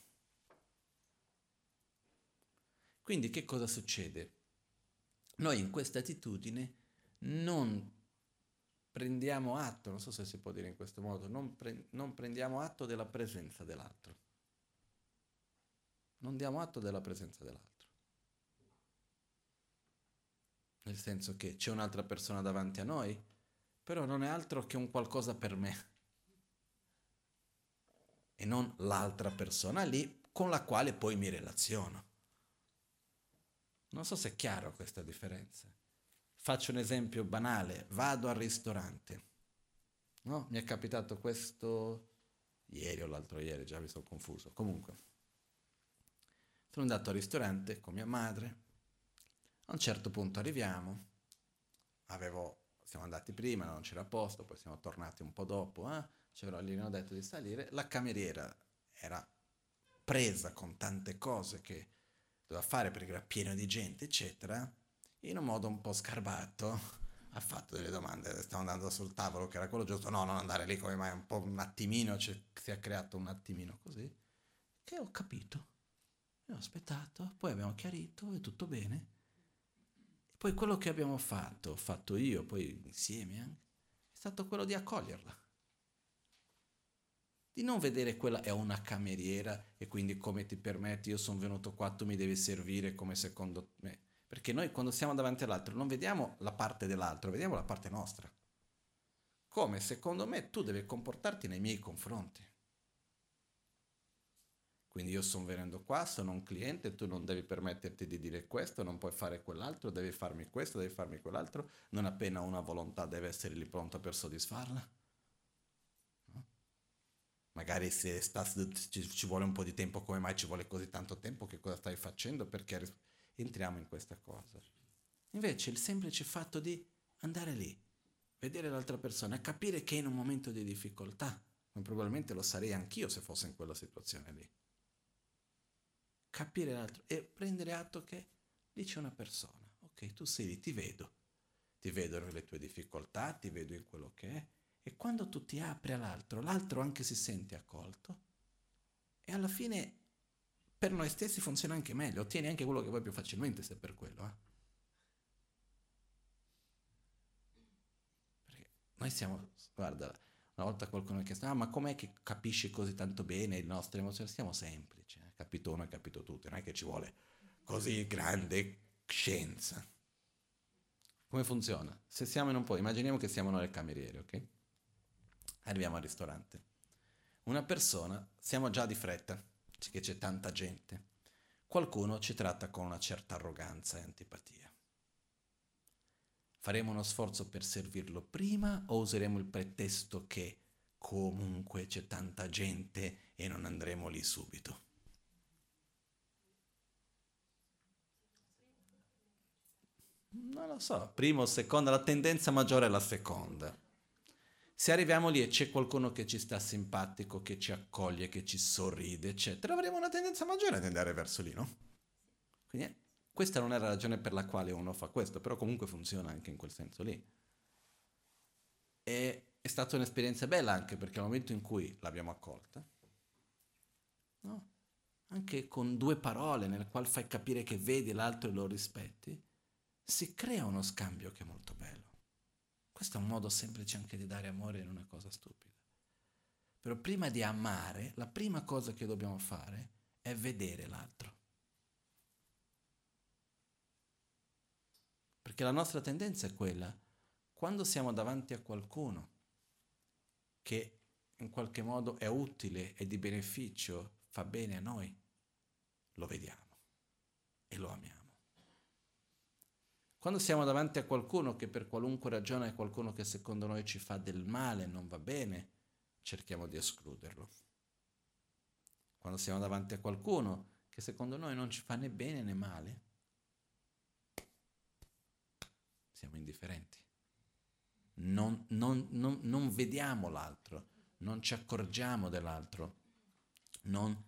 Quindi che cosa succede? Noi in questa attitudine non prendiamo atto, non so se si può dire in questo modo, non, pre- non prendiamo atto della presenza dell'altro. Non diamo atto della presenza dell'altro. Nel senso che c'è un'altra persona davanti a noi, però non è altro che un qualcosa per me. E non l'altra persona lì con la quale poi mi relaziono. Non so se è chiaro questa differenza. Faccio un esempio banale, vado al ristorante, no? Mi è capitato questo ieri o l'altro ieri, già mi sono confuso. Comunque, sono andato al ristorante con mia madre, a un certo punto arriviamo, avevo, siamo andati prima, non c'era posto, poi siamo tornati un po' dopo, eh? gli hanno detto di salire, la cameriera era presa con tante cose che doveva fare perché era pieno di gente, eccetera, in un modo un po' scarbato ha fatto delle domande, stavo andando sul tavolo che era quello giusto, no, non andare lì come mai, un po' un attimino, cioè, si è creato un attimino così, che ho capito, e ho aspettato, poi abbiamo chiarito, è tutto bene, poi quello che abbiamo fatto, fatto io, poi insieme anche, è stato quello di accoglierla. Di non vedere quella è una cameriera e quindi come ti permetti, io sono venuto qua, tu mi devi servire come secondo me. Perché noi quando siamo davanti all'altro non vediamo la parte dell'altro, vediamo la parte nostra. Come secondo me tu devi comportarti nei miei confronti. Quindi io sono venendo qua, sono un cliente, tu non devi permetterti di dire questo, non puoi fare quell'altro, devi farmi questo, devi farmi quell'altro, non appena una volontà deve essere lì pronta per soddisfarla. Magari se sta, ci, ci, vuole un po' di tempo, come mai ci vuole così tanto tempo, che cosa stai facendo? Perché entriamo in questa cosa. Invece il semplice fatto di andare lì, vedere l'altra persona, capire che è in un momento di difficoltà, come probabilmente lo sarei anch'io se fossi in quella situazione lì capire l'altro e prendere atto che lì c'è una persona. Ok, tu sei lì, ti vedo, ti vedo nelle tue difficoltà, ti vedo in quello che è. E quando tu ti apri all'altro, l'altro anche si sente accolto e alla fine per noi stessi funziona anche meglio, ottieni anche quello che vuoi più facilmente se per quello. Eh? Perché noi siamo, guarda, una volta qualcuno ha chiesto, ah ma com'è che capisci così tanto bene le nostre emozioni? Siamo semplici capito uno e capito tutti, non è che ci vuole così grande scienza. Come funziona? Se siamo in un po', immaginiamo che siamo noi il cameriere, ok? Arriviamo al ristorante. Una persona, siamo già di fretta, che c'è tanta gente. Qualcuno ci tratta con una certa arroganza e antipatia. Faremo uno sforzo per servirlo prima o useremo il pretesto che comunque c'è tanta gente e non andremo lì subito? Non lo so, prima o seconda, la tendenza maggiore è la seconda. Se arriviamo lì e c'è qualcuno che ci sta simpatico, che ci accoglie, che ci sorride, eccetera, avremo una tendenza maggiore ad andare verso lì, no? Quindi eh, questa non è la ragione per la quale uno fa questo, però comunque funziona anche in quel senso lì. E è stata un'esperienza bella anche perché al momento in cui l'abbiamo accolta, no? anche con due parole nel quale fai capire che vedi l'altro e lo rispetti, si crea uno scambio che è molto bello. Questo è un modo semplice anche di dare amore in una cosa stupida. Però prima di amare, la prima cosa che dobbiamo fare è vedere l'altro. Perché la nostra tendenza è quella, quando siamo davanti a qualcuno che in qualche modo è utile e di beneficio, fa bene a noi, lo vediamo e lo amiamo. Quando siamo davanti a qualcuno che per qualunque ragione è qualcuno che secondo noi ci fa del male, non va bene, cerchiamo di escluderlo. Quando siamo davanti a qualcuno che secondo noi non ci fa né bene né male, siamo indifferenti. Non, non, non, non vediamo l'altro, non ci accorgiamo dell'altro, non,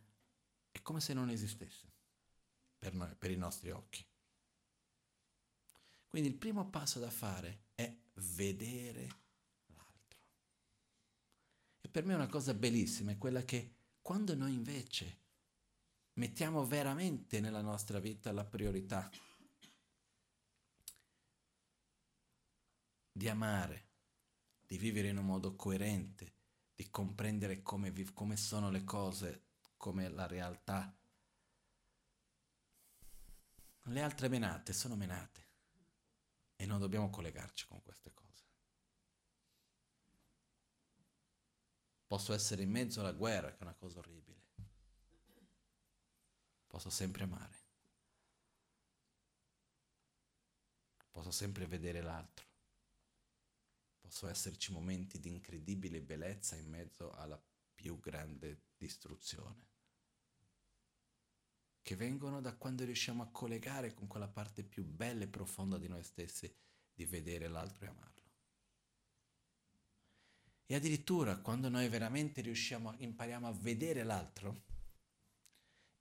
è come se non esistesse per, noi, per i nostri occhi. Quindi il primo passo da fare è vedere l'altro. E per me una cosa bellissima è quella che quando noi invece mettiamo veramente nella nostra vita la priorità di amare, di vivere in un modo coerente, di comprendere come, vi- come sono le cose, come la realtà. Le altre menate sono menate e non dobbiamo collegarci con queste cose. Posso essere in mezzo alla guerra, che è una cosa orribile. Posso sempre amare. posso sempre vedere l'altro. Possono esserci momenti di incredibile bellezza in mezzo alla più grande distruzione, che vengono da quando riusciamo a collegare con quella parte più bella e profonda di noi stessi, di vedere l'altro e amarlo. E addirittura quando noi veramente riusciamo, impariamo a vedere l'altro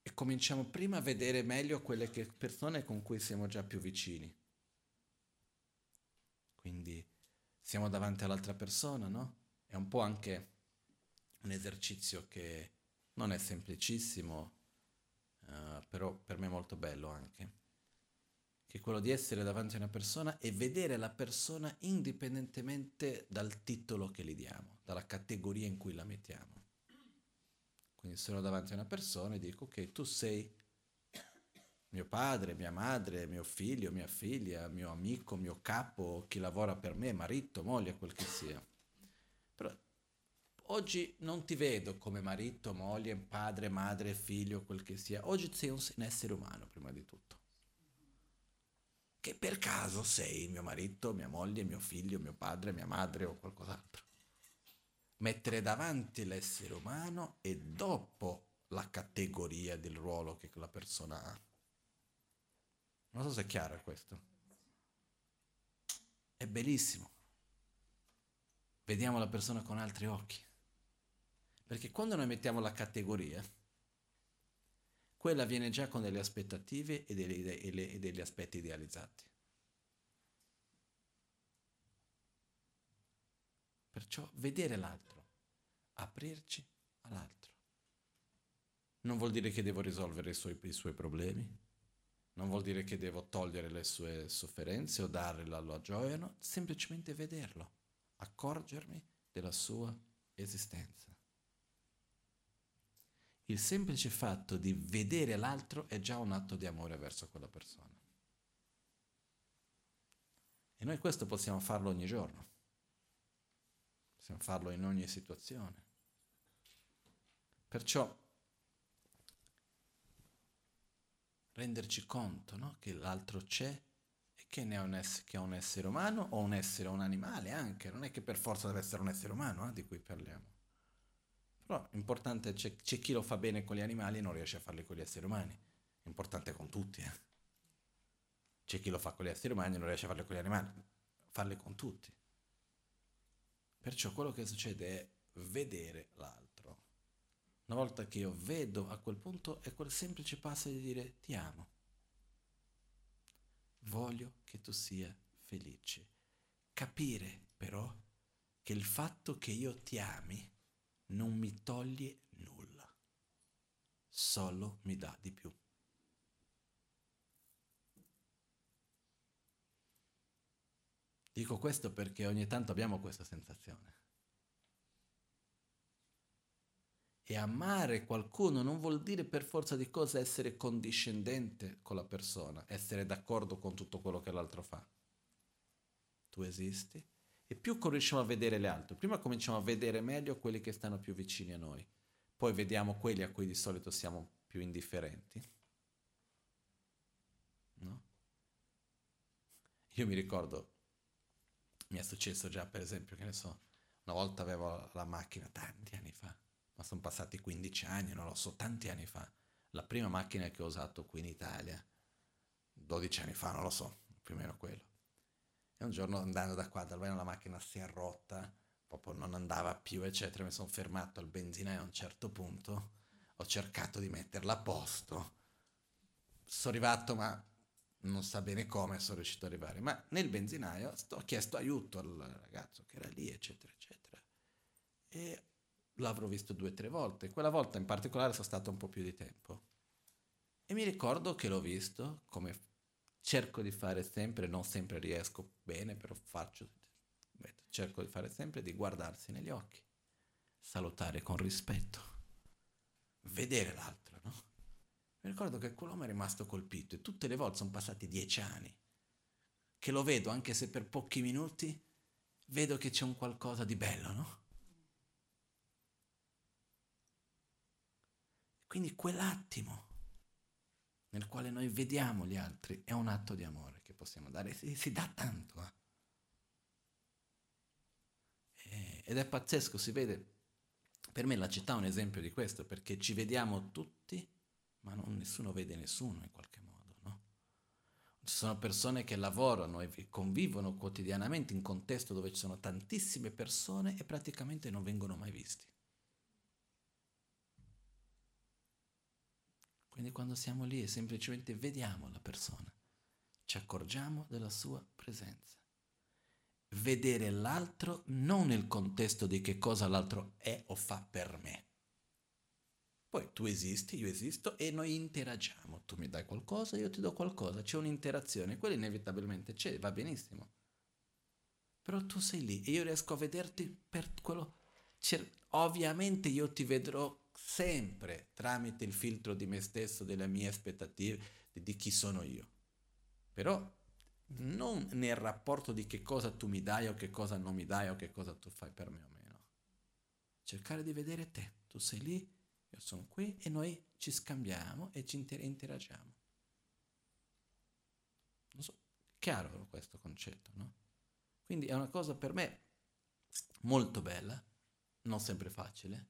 e cominciamo prima a vedere meglio quelle persone con cui siamo già più vicini. Quindi siamo davanti all'altra persona, no? È un po' anche un esercizio che non è semplicissimo, uh, però per me molto bello anche, che è quello di essere davanti a una persona e vedere la persona indipendentemente dal titolo che gli diamo, dalla categoria in cui la mettiamo. Quindi sono davanti a una persona e dico, ok, tu sei mio padre, mia madre, mio figlio, mia figlia, mio amico, mio capo, chi lavora per me, marito, moglie, quel che sia. Oggi non ti vedo come marito, moglie, padre, madre, figlio, quel che sia. Oggi sei un, un essere umano, prima di tutto. Che per caso sei mio marito, mia moglie, mio figlio, mio padre, mia madre o qualcos'altro. Mettere davanti l'essere umano e dopo la categoria del ruolo che quella persona ha. Non so se è chiaro questo. È bellissimo. Vediamo la persona con altri occhi. Perché quando noi mettiamo la categoria, quella viene già con delle aspettative e degli, e degli aspetti idealizzati. Perciò vedere l'altro, aprirci all'altro. Non vuol dire che devo risolvere i suoi, i suoi problemi, non vuol dire che devo togliere le sue sofferenze o dare la sua gioia, no, semplicemente vederlo, accorgermi della sua esistenza. Il semplice fatto di vedere l'altro è già un atto di amore verso quella persona. E noi questo possiamo farlo ogni giorno. Possiamo farlo in ogni situazione. Perciò renderci conto no? che l'altro c'è e che, è un, ess- che è un essere umano o un essere, un animale anche. Non è che per forza deve essere un essere umano eh, di cui parliamo. Però l'importante c'è, c'è chi lo fa bene con gli animali e non riesce a farli con gli esseri umani. È importante con tutti. Eh. C'è chi lo fa con gli esseri umani e non riesce a farli con gli animali. Farli con tutti. Perciò quello che succede è vedere l'altro. Una volta che io vedo a quel punto è quel semplice passo di dire ti amo. Voglio che tu sia felice. Capire però che il fatto che io ti ami non mi toglie nulla, solo mi dà di più. Dico questo perché ogni tanto abbiamo questa sensazione. E amare qualcuno non vuol dire per forza di cosa essere condiscendente con la persona, essere d'accordo con tutto quello che l'altro fa. Tu esisti e più riusciamo a vedere le altre. Prima cominciamo a vedere meglio quelli che stanno più vicini a noi, poi vediamo quelli a cui di solito siamo più indifferenti. No? Io mi ricordo, mi è successo già per esempio, che ne so, una volta avevo la macchina tanti anni fa, ma sono passati 15 anni, non lo so, tanti anni fa. La prima macchina che ho usato qui in Italia, 12 anni fa, non lo so, più o meno quello. E un giorno andando da qua, da la macchina si è rotta, proprio non andava più, eccetera. Mi sono fermato al benzinaio a un certo punto, ho cercato di metterla a posto. Sono arrivato, ma non sa bene come sono riuscito ad arrivare. Ma nel benzinaio ho chiesto aiuto al ragazzo che era lì, eccetera, eccetera. E l'avrò visto due o tre volte. Quella volta in particolare sono stato un po' più di tempo. E mi ricordo che l'ho visto come cerco di fare sempre, non sempre riesco bene, però faccio, cerco di fare sempre, di guardarsi negli occhi, salutare con rispetto, vedere l'altro, no? Mi ricordo che quell'uomo è rimasto colpito e tutte le volte sono passati dieci anni che lo vedo, anche se per pochi minuti, vedo che c'è un qualcosa di bello, no? Quindi quell'attimo nel quale noi vediamo gli altri è un atto di amore che possiamo dare, si, si dà tanto. Eh. Ed è pazzesco, si vede, per me la città è un esempio di questo, perché ci vediamo tutti, ma non, nessuno vede nessuno in qualche modo. No? Ci sono persone che lavorano e convivono quotidianamente in un contesto dove ci sono tantissime persone e praticamente non vengono mai visti. Quindi quando siamo lì e semplicemente vediamo la persona, ci accorgiamo della sua presenza. Vedere l'altro non nel contesto di che cosa l'altro è o fa per me. Poi tu esisti, io esisto e noi interagiamo. Tu mi dai qualcosa, io ti do qualcosa, c'è un'interazione, quella inevitabilmente c'è, va benissimo. Però tu sei lì e io riesco a vederti per quello... Ovviamente io ti vedrò sempre tramite il filtro di me stesso, delle mie aspettative, di chi sono io. Però non nel rapporto di che cosa tu mi dai o che cosa non mi dai o che cosa tu fai per me o meno. Cercare di vedere te, tu sei lì, io sono qui e noi ci scambiamo e ci inter- interagiamo. Non so, chiaro questo concetto, no? Quindi è una cosa per me molto bella, non sempre facile,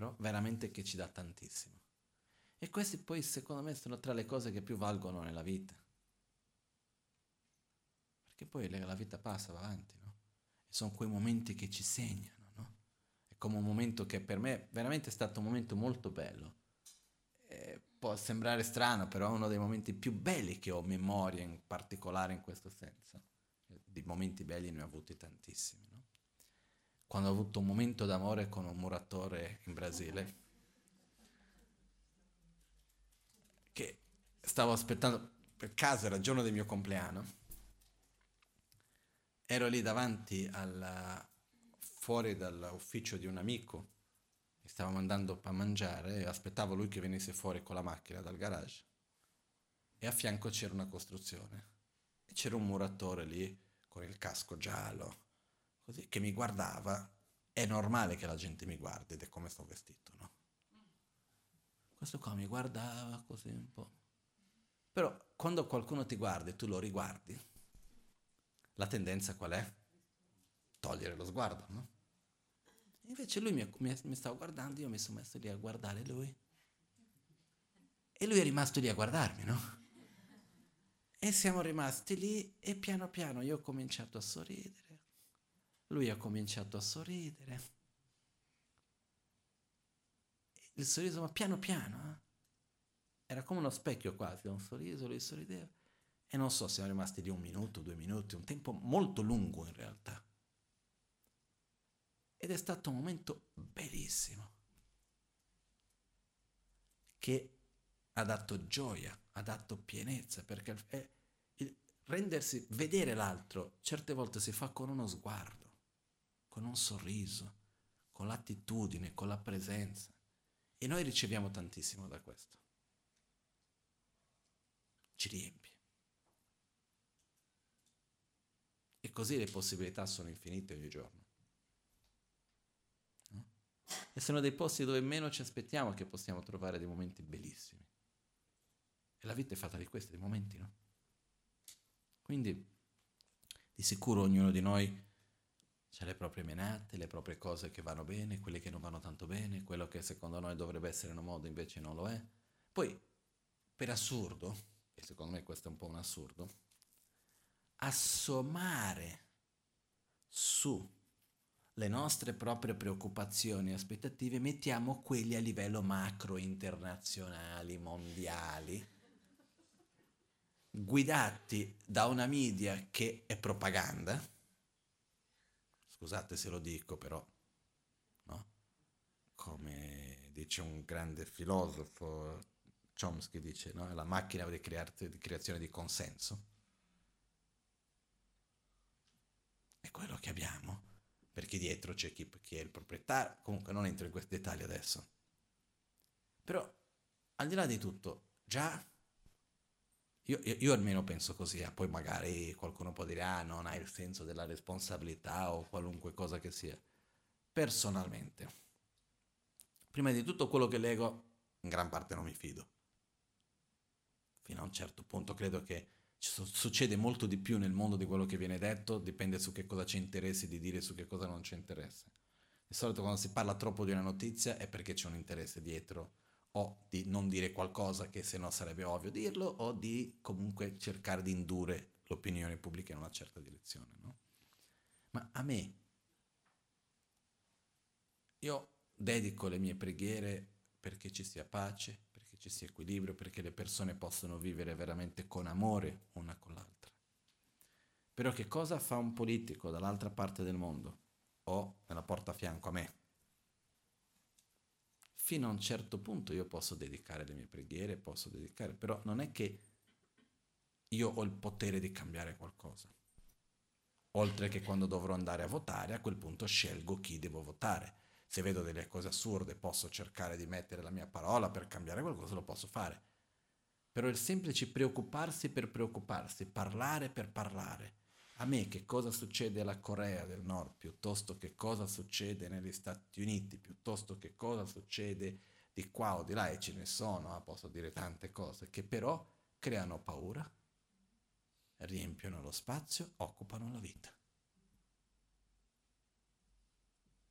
però veramente che ci dà tantissimo. E questi poi secondo me sono tra le cose che più valgono nella vita. Perché poi la vita passa, va avanti, no? E sono quei momenti che ci segnano, no? È come un momento che per me veramente è stato un momento molto bello. E può sembrare strano, però è uno dei momenti più belli che ho memoria in particolare in questo senso. Di momenti belli ne ho avuti tantissimi quando ho avuto un momento d'amore con un muratore in Brasile, che stavo aspettando, per caso era il giorno del mio compleanno, ero lì davanti al, fuori dall'ufficio di un amico, stavamo andando a mangiare e aspettavo lui che venisse fuori con la macchina dal garage e a fianco c'era una costruzione e c'era un muratore lì con il casco giallo così, che mi guardava, è normale che la gente mi guardi ed è come sto vestito, no? Questo qua mi guardava così un po'. Però quando qualcuno ti guarda e tu lo riguardi, la tendenza qual è? Togliere lo sguardo, no? Invece lui mi, mi, mi stava guardando, io mi sono messo lì a guardare lui. E lui è rimasto lì a guardarmi, no? E siamo rimasti lì e piano piano io ho cominciato a sorridere. Lui ha cominciato a sorridere. Il sorriso, ma piano piano, eh? era come uno specchio quasi, un sorriso, lui sorrideva. E non so, siamo rimasti lì un minuto, due minuti, un tempo molto lungo in realtà. Ed è stato un momento bellissimo, che ha dato gioia, ha dato pienezza, perché rendersi, vedere l'altro, certe volte si fa con uno sguardo con un sorriso, con l'attitudine, con la presenza. E noi riceviamo tantissimo da questo. Ci riempie. E così le possibilità sono infinite ogni giorno. No? E sono dei posti dove meno ci aspettiamo che possiamo trovare dei momenti bellissimi. E la vita è fatta di questi, dei momenti, no? Quindi, di sicuro ognuno di noi c'è le proprie menate, le proprie cose che vanno bene, quelle che non vanno tanto bene, quello che secondo noi dovrebbe essere in un modo invece non lo è. Poi, per assurdo, e secondo me questo è un po' un assurdo, assommare su le nostre proprie preoccupazioni e aspettative, mettiamo quelli a livello macro, internazionali, mondiali, guidati da una media che è propaganda, scusate se lo dico però, no? come dice un grande filosofo, Chomsky dice, no? la macchina di, crear- di creazione di consenso. È quello che abbiamo, perché dietro c'è chi, chi è il proprietario, comunque non entro in questi dettagli adesso. Però, al di là di tutto, già io, io, io, almeno penso così, eh. poi magari qualcuno può dire ah non hai il senso della responsabilità o qualunque cosa che sia. Personalmente, prima di tutto quello che leggo in gran parte non mi fido. Fino a un certo punto credo che succede molto di più nel mondo di quello che viene detto, dipende su che cosa ci interessi di dire e su che cosa non ci interessa. Di solito quando si parla troppo di una notizia è perché c'è un interesse dietro, o di non dire qualcosa che se no sarebbe ovvio dirlo, o di comunque cercare di indurre l'opinione pubblica in una certa direzione. No? Ma a me, io dedico le mie preghiere perché ci sia pace, perché ci sia equilibrio, perché le persone possano vivere veramente con amore una con l'altra. Però che cosa fa un politico dall'altra parte del mondo o nella porta a fianco a me? Fino a un certo punto io posso dedicare le mie preghiere, posso dedicare, però non è che io ho il potere di cambiare qualcosa. Oltre che quando dovrò andare a votare, a quel punto scelgo chi devo votare. Se vedo delle cose assurde, posso cercare di mettere la mia parola per cambiare qualcosa, lo posso fare. Però il semplice preoccuparsi per preoccuparsi, parlare per parlare. A me che cosa succede alla Corea del Nord, piuttosto che cosa succede negli Stati Uniti, piuttosto che cosa succede di qua o di là, e ce ne sono, eh, posso dire tante cose, che però creano paura, riempiono lo spazio, occupano la vita.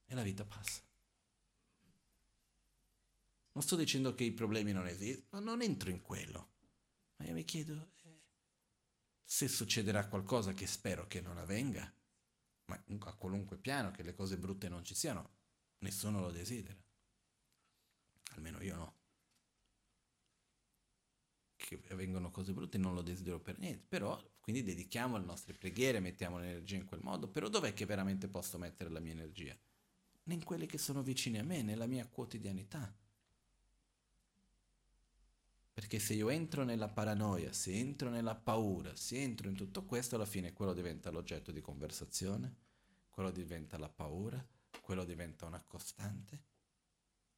E la vita passa. Non sto dicendo che i problemi non esistono, non entro in quello. Ma io mi chiedo se succederà qualcosa che spero che non avvenga, ma a qualunque piano, che le cose brutte non ci siano, nessuno lo desidera. Almeno io no che avvengono cose brutte, non lo desidero per niente, però quindi dedichiamo le nostre preghiere, mettiamo l'energia in quel modo, però dov'è che veramente posso mettere la mia energia? In quelli che sono vicini a me, nella mia quotidianità. Perché se io entro nella paranoia, se entro nella paura, se entro in tutto questo, alla fine quello diventa l'oggetto di conversazione, quello diventa la paura, quello diventa una costante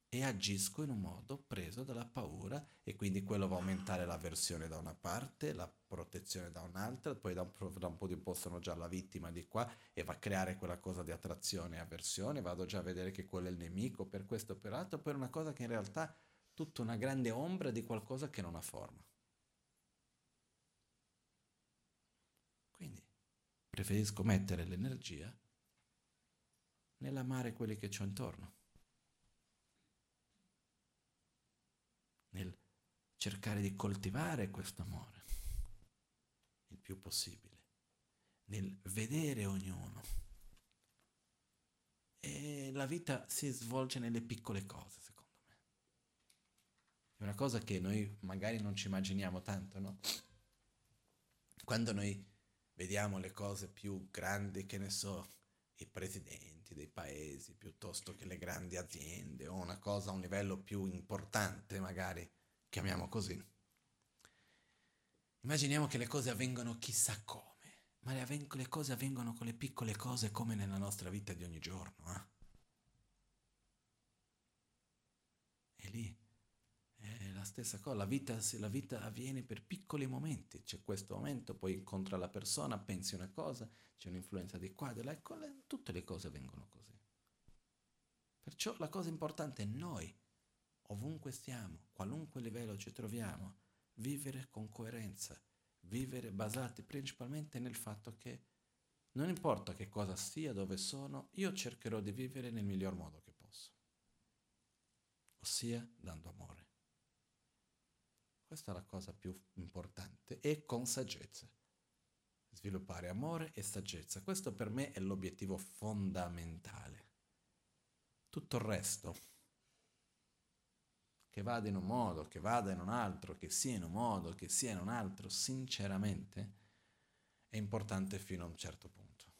e agisco in un modo preso dalla paura e quindi quello va a aumentare l'avversione da una parte, la protezione da un'altra, poi da un, da un po' di tempo sono già la vittima di qua e va a creare quella cosa di attrazione e avversione, vado già a vedere che quello è il nemico per questo o per l'altro, per una cosa che in realtà è tutta una grande ombra di qualcosa che non ha forma. Quindi preferisco mettere l'energia nell'amare quelli che ho intorno nel cercare di coltivare questo amore il più possibile, nel vedere ognuno. E la vita si svolge nelle piccole cose. È una cosa che noi magari non ci immaginiamo tanto, no? Quando noi vediamo le cose più grandi, che ne so, i presidenti dei paesi piuttosto che le grandi aziende o una cosa a un livello più importante, magari chiamiamo così. Immaginiamo che le cose avvengono chissà come, ma le, avven- le cose avvengono con le piccole cose come nella nostra vita di ogni giorno. Eh? E lì è la stessa cosa, la vita, la vita avviene per piccoli momenti, c'è questo momento, poi incontra la persona, pensi una cosa, c'è un'influenza di qua, di là, tutte le cose avvengono così. Perciò la cosa importante è noi, ovunque stiamo, qualunque livello ci troviamo, vivere con coerenza, vivere basati principalmente nel fatto che non importa che cosa sia, dove sono, io cercherò di vivere nel miglior modo che posso, ossia dando amore. Questa è la cosa più importante e con saggezza sviluppare amore e saggezza. Questo per me è l'obiettivo fondamentale. Tutto il resto, che vada in un modo, che vada in un altro, che sia in un modo, che sia in un altro, sinceramente, è importante fino a un certo punto.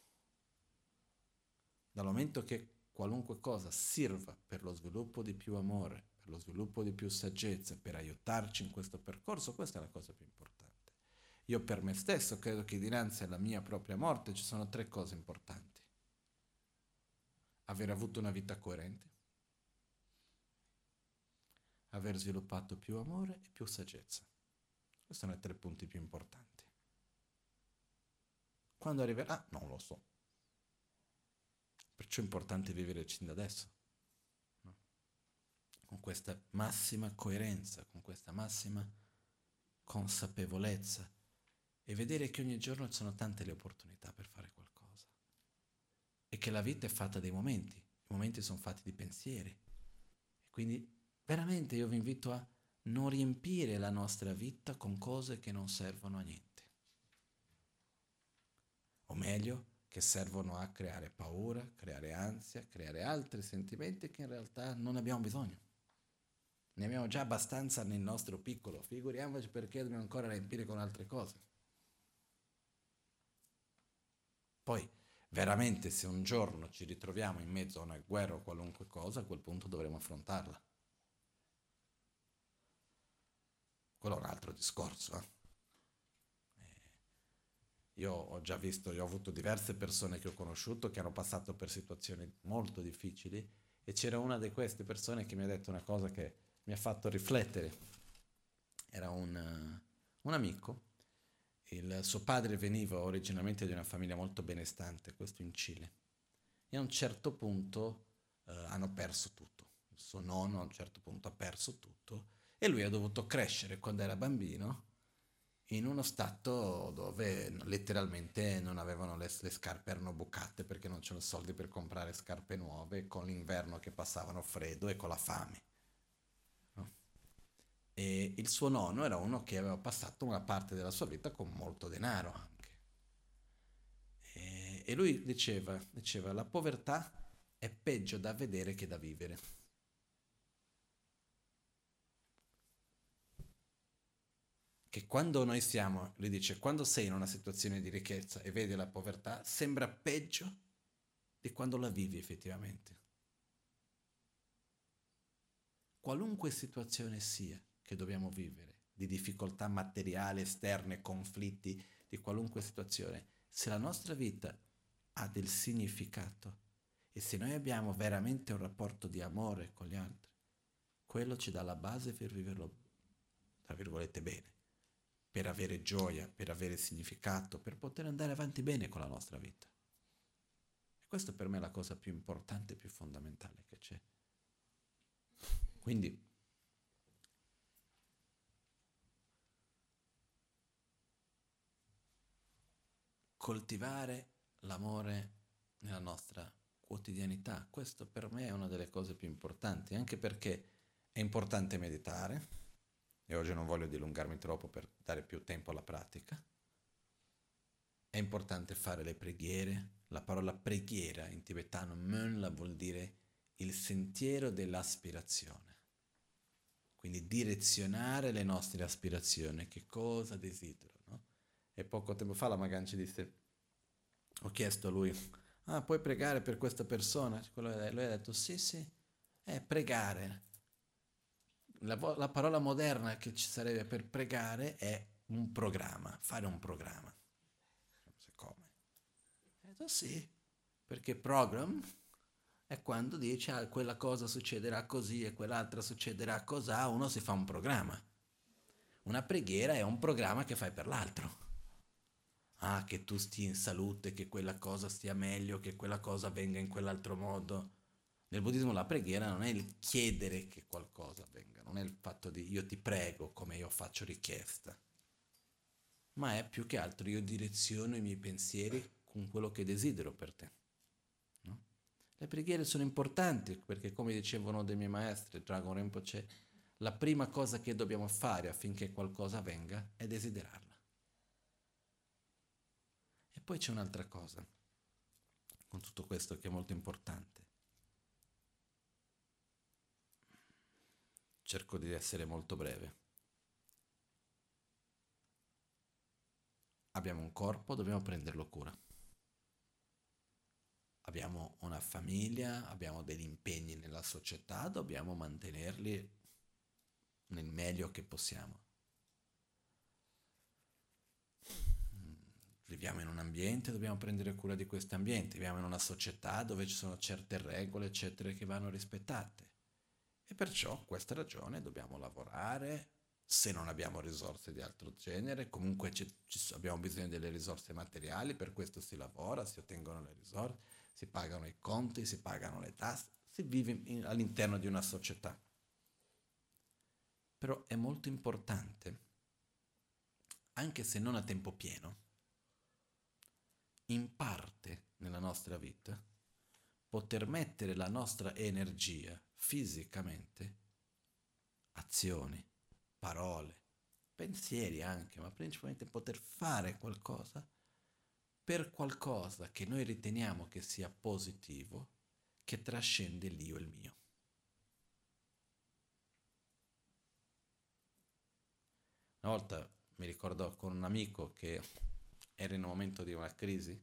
Dal momento che qualunque cosa sirva per lo sviluppo di più amore, per lo sviluppo di più saggezza, per aiutarci in questo percorso, questa è la cosa più importante. Io per me stesso credo che dinanzi alla mia propria morte ci sono tre cose importanti. Aver avuto una vita coerente, aver sviluppato più amore e più saggezza. Questi sono i tre punti più importanti. Quando arriverà? Non lo so. Perciò è importante vivere da adesso. Con questa massima coerenza, con questa massima consapevolezza e vedere che ogni giorno ci sono tante le opportunità per fare qualcosa e che la vita è fatta dei momenti, i momenti sono fatti di pensieri. E quindi veramente io vi invito a non riempire la nostra vita con cose che non servono a niente. O meglio, che servono a creare paura, creare ansia, creare altri sentimenti che in realtà non abbiamo bisogno. Ne abbiamo già abbastanza nel nostro piccolo, figuriamoci perché dobbiamo ancora riempire con altre cose. Poi, veramente, se un giorno ci ritroviamo in mezzo a una guerra o qualunque cosa, a quel punto dovremo affrontarla. Quello è un altro discorso. Eh? eh? Io ho già visto, io ho avuto diverse persone che ho conosciuto che hanno passato per situazioni molto difficili e c'era una di queste persone che mi ha detto una cosa che mi ha fatto riflettere. Era un, un amico, il suo padre veniva originalmente di una famiglia molto benestante, questo in Cile, e a un certo punto eh, hanno perso tutto. Il suo nonno a un certo punto ha perso tutto e lui ha dovuto crescere quando era bambino in uno stato dove letteralmente non avevano le, le, scarpe erano bucate perché non c'erano soldi per comprare scarpe nuove, con l'inverno che passavano freddo e con la fame. E il suo nonno era uno che aveva passato una parte della sua vita con molto denaro anche. E, e lui diceva, diceva, la povertà è peggio da vedere che da vivere. Che quando noi siamo, lui dice, quando sei in una situazione di ricchezza e vedi la povertà, sembra peggio di quando la vivi effettivamente. Qualunque situazione sia che dobbiamo vivere, di difficoltà materiali, esterne, conflitti, di qualunque situazione, se la nostra vita ha del significato e se noi abbiamo veramente un rapporto di amore con gli altri, quello ci dà la base per viverlo, tra virgolette, bene, per avere gioia, per avere significato, per poter andare avanti bene con la nostra vita. E questa per me è la cosa più importante più fondamentale che c'è. Quindi coltivare l'amore nella nostra quotidianità. Questo per me è una delle cose più importanti, anche perché è importante meditare, e oggi non voglio dilungarmi troppo per dare più tempo alla pratica. È importante fare le preghiere. La parola preghiera in tibetano mönla vuol dire il sentiero dell'aspirazione. Quindi direzionare le nostre aspirazioni, che cosa desidero. E poco tempo fa la Magan ci disse, ho chiesto a lui, ah puoi pregare per questa persona? Lui ha detto, sì sì, è pregare. La, la parola moderna che ci sarebbe per pregare è un programma, fare un programma. Come? Ha detto sì, perché program è quando dice ah, quella cosa succederà così e quell'altra succederà così, uno si fa un programma. Una preghiera è un programma che fai per l'altro ah, che tu stia in salute, che quella cosa stia meglio, che quella cosa avvenga in quell'altro modo. Nel buddismo la preghiera non è il chiedere che qualcosa avvenga, non è il fatto di io ti prego come io faccio richiesta, ma è più che altro io direziono i miei pensieri con quello che desidero per te. No? Le preghiere sono importanti perché come dicevano dei miei maestri, Dragon Rinpoche, la prima cosa che dobbiamo fare affinché qualcosa avvenga è desiderarla poi c'è un'altra cosa con tutto questo che è molto importante. Cerco di essere molto breve. Abbiamo un corpo, dobbiamo prenderlo cura. Abbiamo una famiglia, abbiamo degli impegni nella società, dobbiamo mantenerli nel meglio che possiamo. Viviamo in un ambiente, dobbiamo prendere cura di questo ambiente, viviamo in una società dove ci sono certe regole, eccetera, che vanno rispettate. E perciò, questa ragione, dobbiamo lavorare, se non abbiamo risorse di altro genere, comunque abbiamo bisogno delle risorse materiali, per questo si lavora, si ottengono le risorse, si pagano i conti, si pagano le tasse, si vive in, all'interno di una società. Però è molto importante anche se non a tempo pieno, in parte nella nostra vita, poter mettere la nostra energia fisicamente, azioni, parole, pensieri anche, ma principalmente poter fare qualcosa per qualcosa che noi riteniamo che sia positivo, che trascende l'io e il mio. Una volta mi ricordo con un amico che era in un momento di una crisi,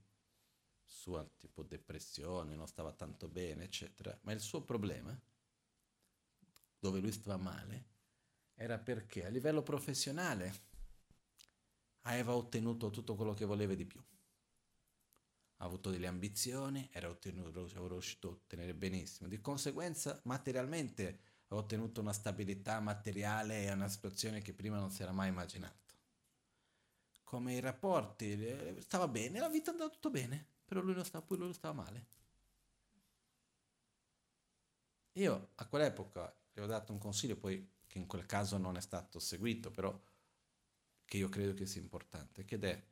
sua tipo depressione, non stava tanto bene, eccetera, ma il suo problema, dove lui stava male, era perché a livello professionale aveva ottenuto tutto quello che voleva di più. Ha avuto delle ambizioni, era, ottenuto, era riuscito a ottenere benissimo. Di conseguenza, materialmente ha ottenuto una stabilità materiale e una situazione che prima non si era mai immaginato. Come i rapporti, eh, stava bene, la vita andava tutto bene, però lui non stava, poi lui stava male. Io a quell'epoca gli ho dato un consiglio, poi che in quel caso non è stato seguito, però che io credo che sia importante, che è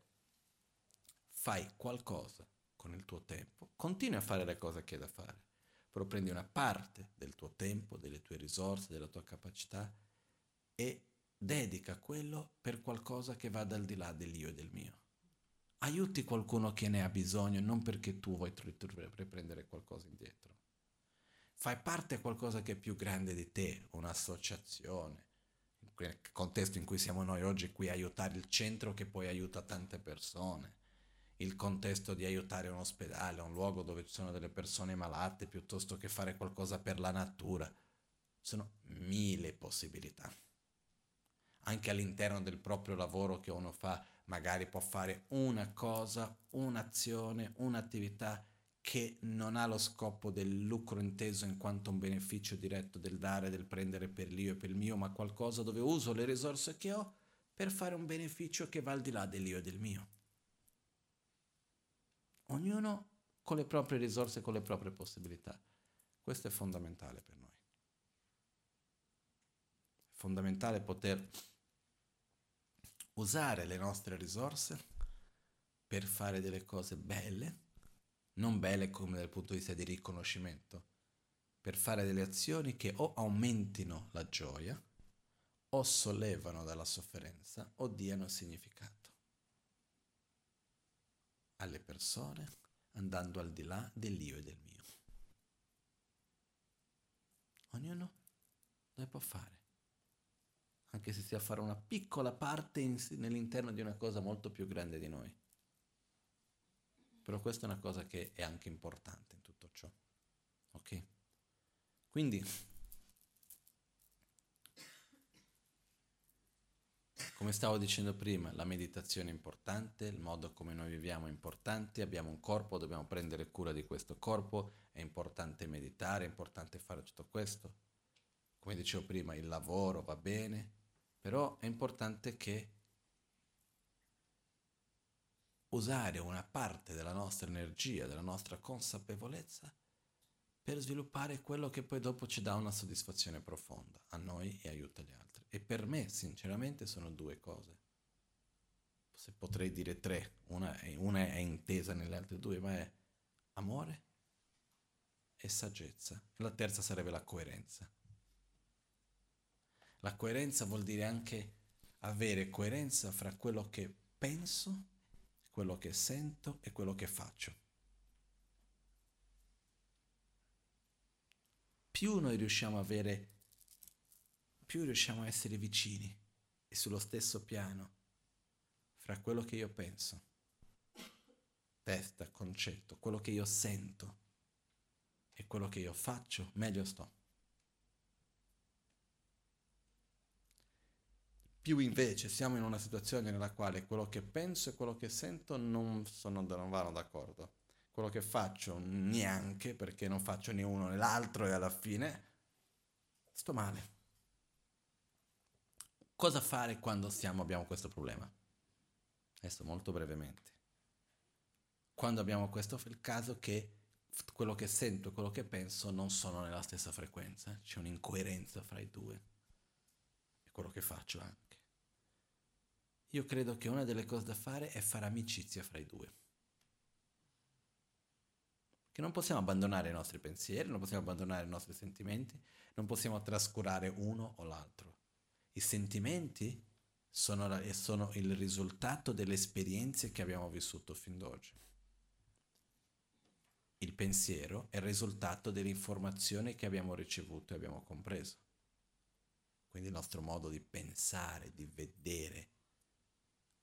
fai qualcosa con il tuo tempo, continui a fare le cose che hai da fare, però prendi una parte del tuo tempo, delle tue risorse, della tua capacità e dedica quello per qualcosa che vada al di là dell'io e del mio. Aiuti qualcuno che ne ha bisogno, non perché tu vuoi riprendere qualcosa indietro. Fai parte a qualcosa che è più grande di te, un'associazione, nel contesto in cui siamo noi oggi qui, aiutare il centro che poi aiuta tante persone il contesto di aiutare un ospedale, un luogo dove ci sono delle persone malate, piuttosto che fare qualcosa per la natura. Sono mille possibilità. Anche all'interno del proprio lavoro che uno fa, magari può fare una cosa, un'azione, un'attività che non ha lo scopo del lucro inteso in quanto un beneficio diretto del dare, del prendere per l'io e per il mio, ma qualcosa dove uso le risorse che ho per fare un beneficio che va al di là dell'io e del mio ognuno con le proprie risorse, con le proprie possibilità. Questo è fondamentale per noi. È fondamentale poter usare le nostre risorse per fare delle cose belle, non belle come dal punto di vista di riconoscimento, per fare delle azioni che o aumentino la gioia, o sollevano dalla sofferenza, o diano significato alle persone andando al di là dell'io e del mio. Ognuno lo può fare, anche se sia fare una piccola parte in, nell'interno di una cosa molto più grande di noi. Però questa è una cosa che è anche importante in tutto ciò. Ok? Quindi Come stavo dicendo prima, la meditazione è importante, il modo come noi viviamo è importante, abbiamo un corpo, dobbiamo prendere cura di questo corpo, è importante meditare, è importante fare tutto questo. Come dicevo prima, il lavoro va bene, però è importante che usare una parte della nostra energia, della nostra consapevolezza per sviluppare quello che poi dopo ci dà una soddisfazione profonda a noi e aiuta gli altri. E per me, sinceramente, sono due cose. Se potrei dire tre, una è, una è intesa nelle altre due, ma è amore e saggezza. E la terza sarebbe la coerenza. La coerenza vuol dire anche avere coerenza fra quello che penso, quello che sento e quello che faccio. Più noi riusciamo a avere più riusciamo a essere vicini e sullo stesso piano fra quello che io penso, testa, concetto, quello che io sento e quello che io faccio, meglio sto. Più invece siamo in una situazione nella quale quello che penso e quello che sento non, sono, non vanno d'accordo. Quello che faccio neanche, perché non faccio né uno né l'altro e alla fine sto male. Cosa fare quando siamo, abbiamo questo problema? Adesso molto brevemente. Quando abbiamo questo il caso che quello che sento e quello che penso non sono nella stessa frequenza, c'è un'incoerenza fra i due e quello che faccio anche. Io credo che una delle cose da fare è fare amicizia fra i due. Che non possiamo abbandonare i nostri pensieri, non possiamo abbandonare i nostri sentimenti, non possiamo trascurare uno o l'altro. I sentimenti sono, la, sono il risultato delle esperienze che abbiamo vissuto fin d'oggi. Il pensiero è il risultato delle informazioni che abbiamo ricevuto e abbiamo compreso. Quindi il nostro modo di pensare, di vedere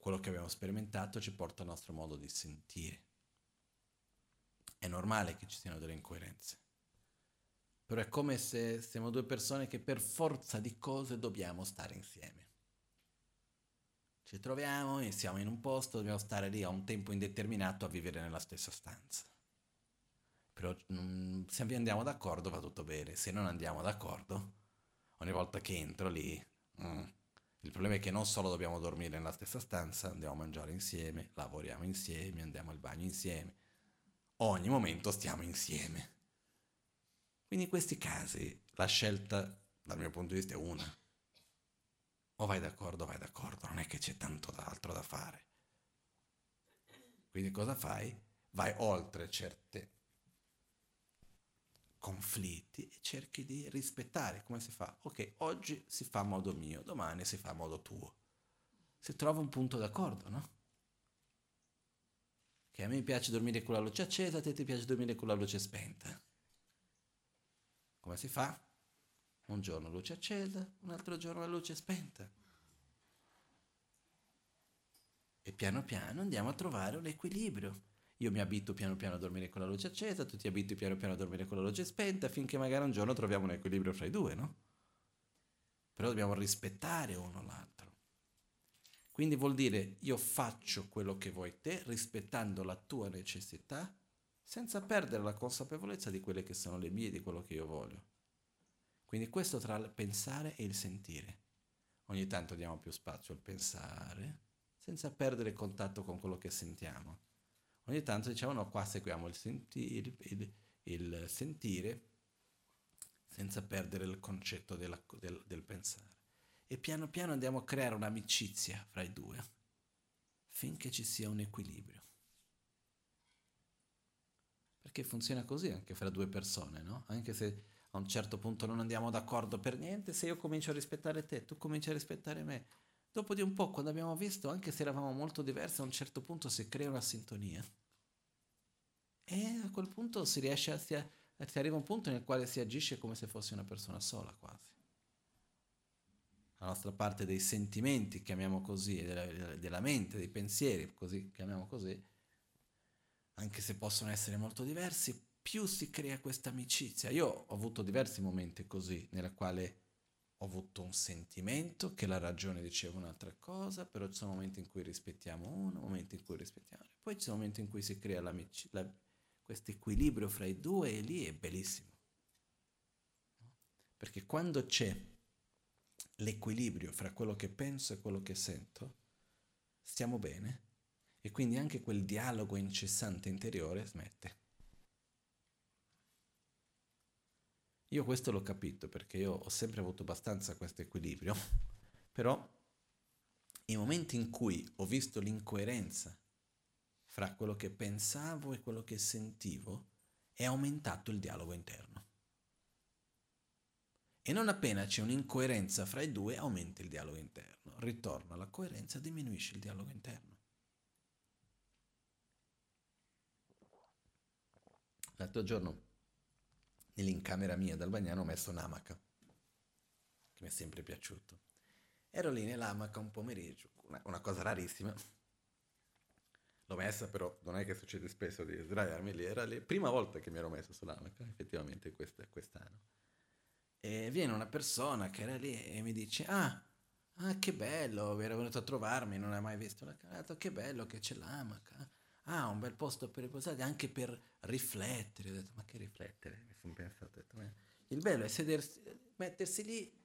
quello che abbiamo sperimentato ci porta al nostro modo di sentire. È normale che ci siano delle incoerenze. Però è come se siamo due persone che per forza di cose dobbiamo stare insieme. Ci troviamo, siamo in un posto, dobbiamo stare lì a un tempo indeterminato a vivere nella stessa stanza. Però mm, se andiamo d'accordo va tutto bene, se non andiamo d'accordo, ogni volta che entro lì, mm, il problema è che non solo dobbiamo dormire nella stessa stanza, andiamo a mangiare insieme, lavoriamo insieme, andiamo al bagno insieme, ogni momento stiamo insieme. Quindi in questi casi la scelta dal mio punto di vista è una. O vai d'accordo o vai d'accordo, non è che c'è tanto altro da fare. Quindi cosa fai? Vai oltre certe conflitti e cerchi di rispettare come si fa. Ok, oggi si fa a modo mio, domani si fa a modo tuo. Si trova un punto d'accordo, no? Che a me piace dormire con la luce accesa, a te ti piace dormire con la luce spenta. Come si fa? Un giorno luce accesa, un altro giorno la luce spenta. E piano piano andiamo a trovare un equilibrio io mi abito piano piano a dormire con la luce accesa, tu ti abiti piano piano a dormire con la luce spenta, finché magari un giorno troviamo un equilibrio fra i due, no? Però dobbiamo rispettare uno l'altro. Quindi vuol dire io faccio quello che vuoi te, rispettando la tua necessità, senza perdere la consapevolezza di quelle che sono le mie, di quello che io voglio. Quindi questo tra il pensare e il sentire. Ogni tanto diamo più spazio al pensare, senza perdere contatto con quello che sentiamo ogni tanto diciamo no, qua seguiamo il, senti- il, il, il sentire senza perdere il concetto della, del, del pensare. E piano piano andiamo a creare un'amicizia fra i due, finché ci sia un equilibrio. Perché funziona così anche fra due persone, no? Anche se a un certo punto non andiamo d'accordo per niente, se io comincio a rispettare te, tu cominci a rispettare me, Dopo di un po', quando abbiamo visto, anche se eravamo molto diversi, a un certo punto si crea una sintonia. E a quel punto si riesce a, si, si arriva un punto nel quale si agisce come se fosse una persona sola quasi. La nostra parte dei sentimenti, chiamiamo così, della, della mente, dei pensieri, così, chiamiamo così, anche se possono essere molto diversi, più si crea questa amicizia. Io ho avuto diversi momenti così, nella quale ho avuto un sentimento che la ragione diceva un'altra cosa, però ci sono momenti in cui rispettiamo uno, momenti in cui rispettiamo l'altro. Poi ci sono momenti in cui si crea questo equilibrio fra i due e lì è bellissimo. Perché quando c'è l'equilibrio fra quello che penso e quello che sento, stiamo bene e quindi anche quel dialogo incessante interiore smette. Io questo l'ho capito perché io ho sempre avuto abbastanza questo equilibrio, però i momenti in cui ho visto l'incoerenza fra quello che pensavo e quello che sentivo, è aumentato il dialogo interno. E non appena c'è un'incoerenza fra i due, aumenta il dialogo interno. Ritorno alla coerenza, diminuisce il dialogo interno. L'altro giorno nell'incamera mia dal bagnano ho messo un'amaca, che mi è sempre piaciuto. Ero lì nell'amaca un pomeriggio, una, una cosa rarissima. L'ho messa però, non è che succede spesso di sdraiarmi lì, era la prima volta che mi ero messo sull'amaca, effettivamente quest, quest'anno. E viene una persona che era lì e mi dice, ah, ah che bello, era venuto a trovarmi, non hai mai visto la carata, che bello che c'è l'amaca ah, un bel posto per riposare, anche per riflettere. Ho detto, ma che riflettere? Mi sono pensato, detto, il bello è sedersi, mettersi lì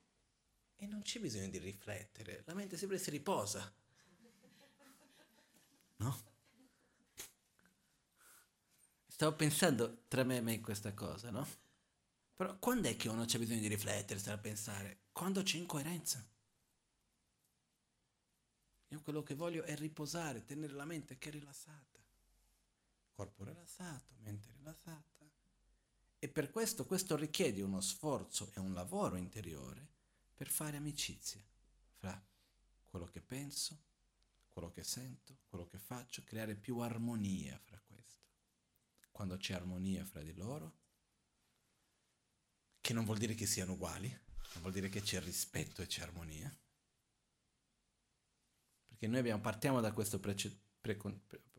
e non c'è bisogno di riflettere, la mente sempre si riposa. No? Stavo pensando tra me e me questa cosa, no? Però quando è che uno c'è bisogno di riflettere, stare a pensare? Quando c'è incoerenza. Io quello che voglio è riposare, tenere la mente che è rilassata. Corpo rilassato, mente rilassata. E per questo questo richiede uno sforzo e un lavoro interiore per fare amicizia fra quello che penso, quello che sento, quello che faccio, creare più armonia fra questo. Quando c'è armonia fra di loro, che non vuol dire che siano uguali, ma vuol dire che c'è rispetto e c'è armonia. Perché noi abbiamo, partiamo da questo prece, pre,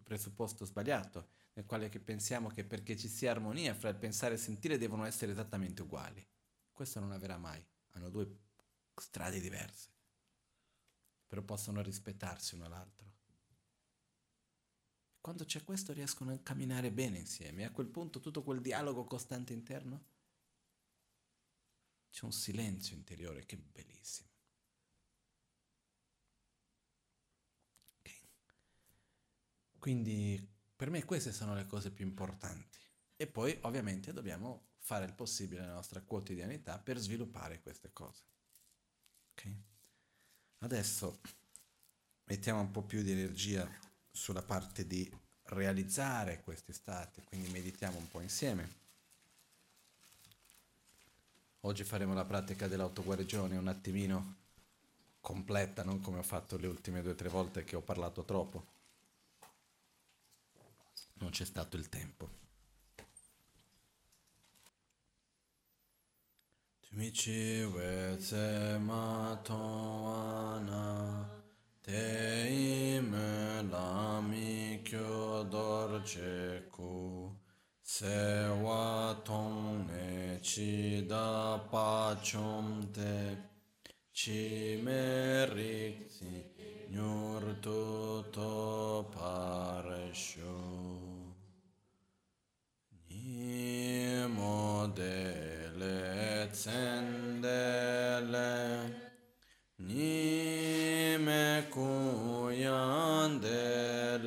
presupposto sbagliato, nel quale pensiamo che perché ci sia armonia fra il pensare e il sentire devono essere esattamente uguali. Questo non avverrà mai, hanno due strade diverse, però possono rispettarsi uno all'altro. Quando c'è questo riescono a camminare bene insieme e a quel punto tutto quel dialogo costante interno c'è un silenzio interiore che è bellissimo. Quindi per me queste sono le cose più importanti. E poi ovviamente dobbiamo fare il possibile nella nostra quotidianità per sviluppare queste cose. Okay? Adesso mettiamo un po' più di energia sulla parte di realizzare questi stati, quindi meditiamo un po' insieme. Oggi faremo la pratica dell'autoguarigione un attimino completa, non come ho fatto le ultime due o tre volte che ho parlato troppo. Non c'è stato il tempo. Tumici weze ma towana te ime lami kyo dorje ku se wa tong ne chi da pa chom te chi me rik si nyur tu to pare shu ni mo de le tsendele ni me kuyan de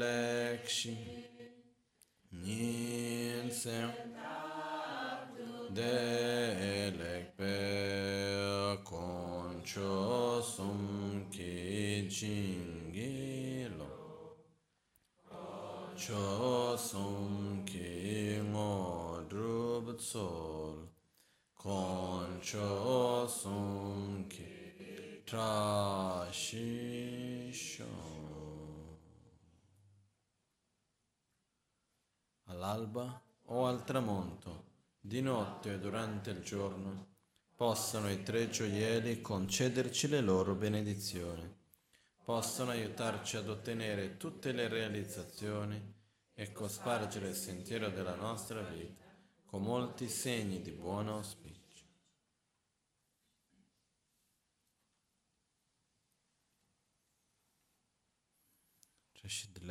lekshi Nilsen Delek pe concio sum ki drub tsol Concio ki trashisho all'alba o al tramonto, di notte o durante il giorno, possano i tre gioielli concederci le loro benedizioni, possano aiutarci ad ottenere tutte le realizzazioni e cospargere il sentiero della nostra vita con molti segni di buon auspicio. Rashid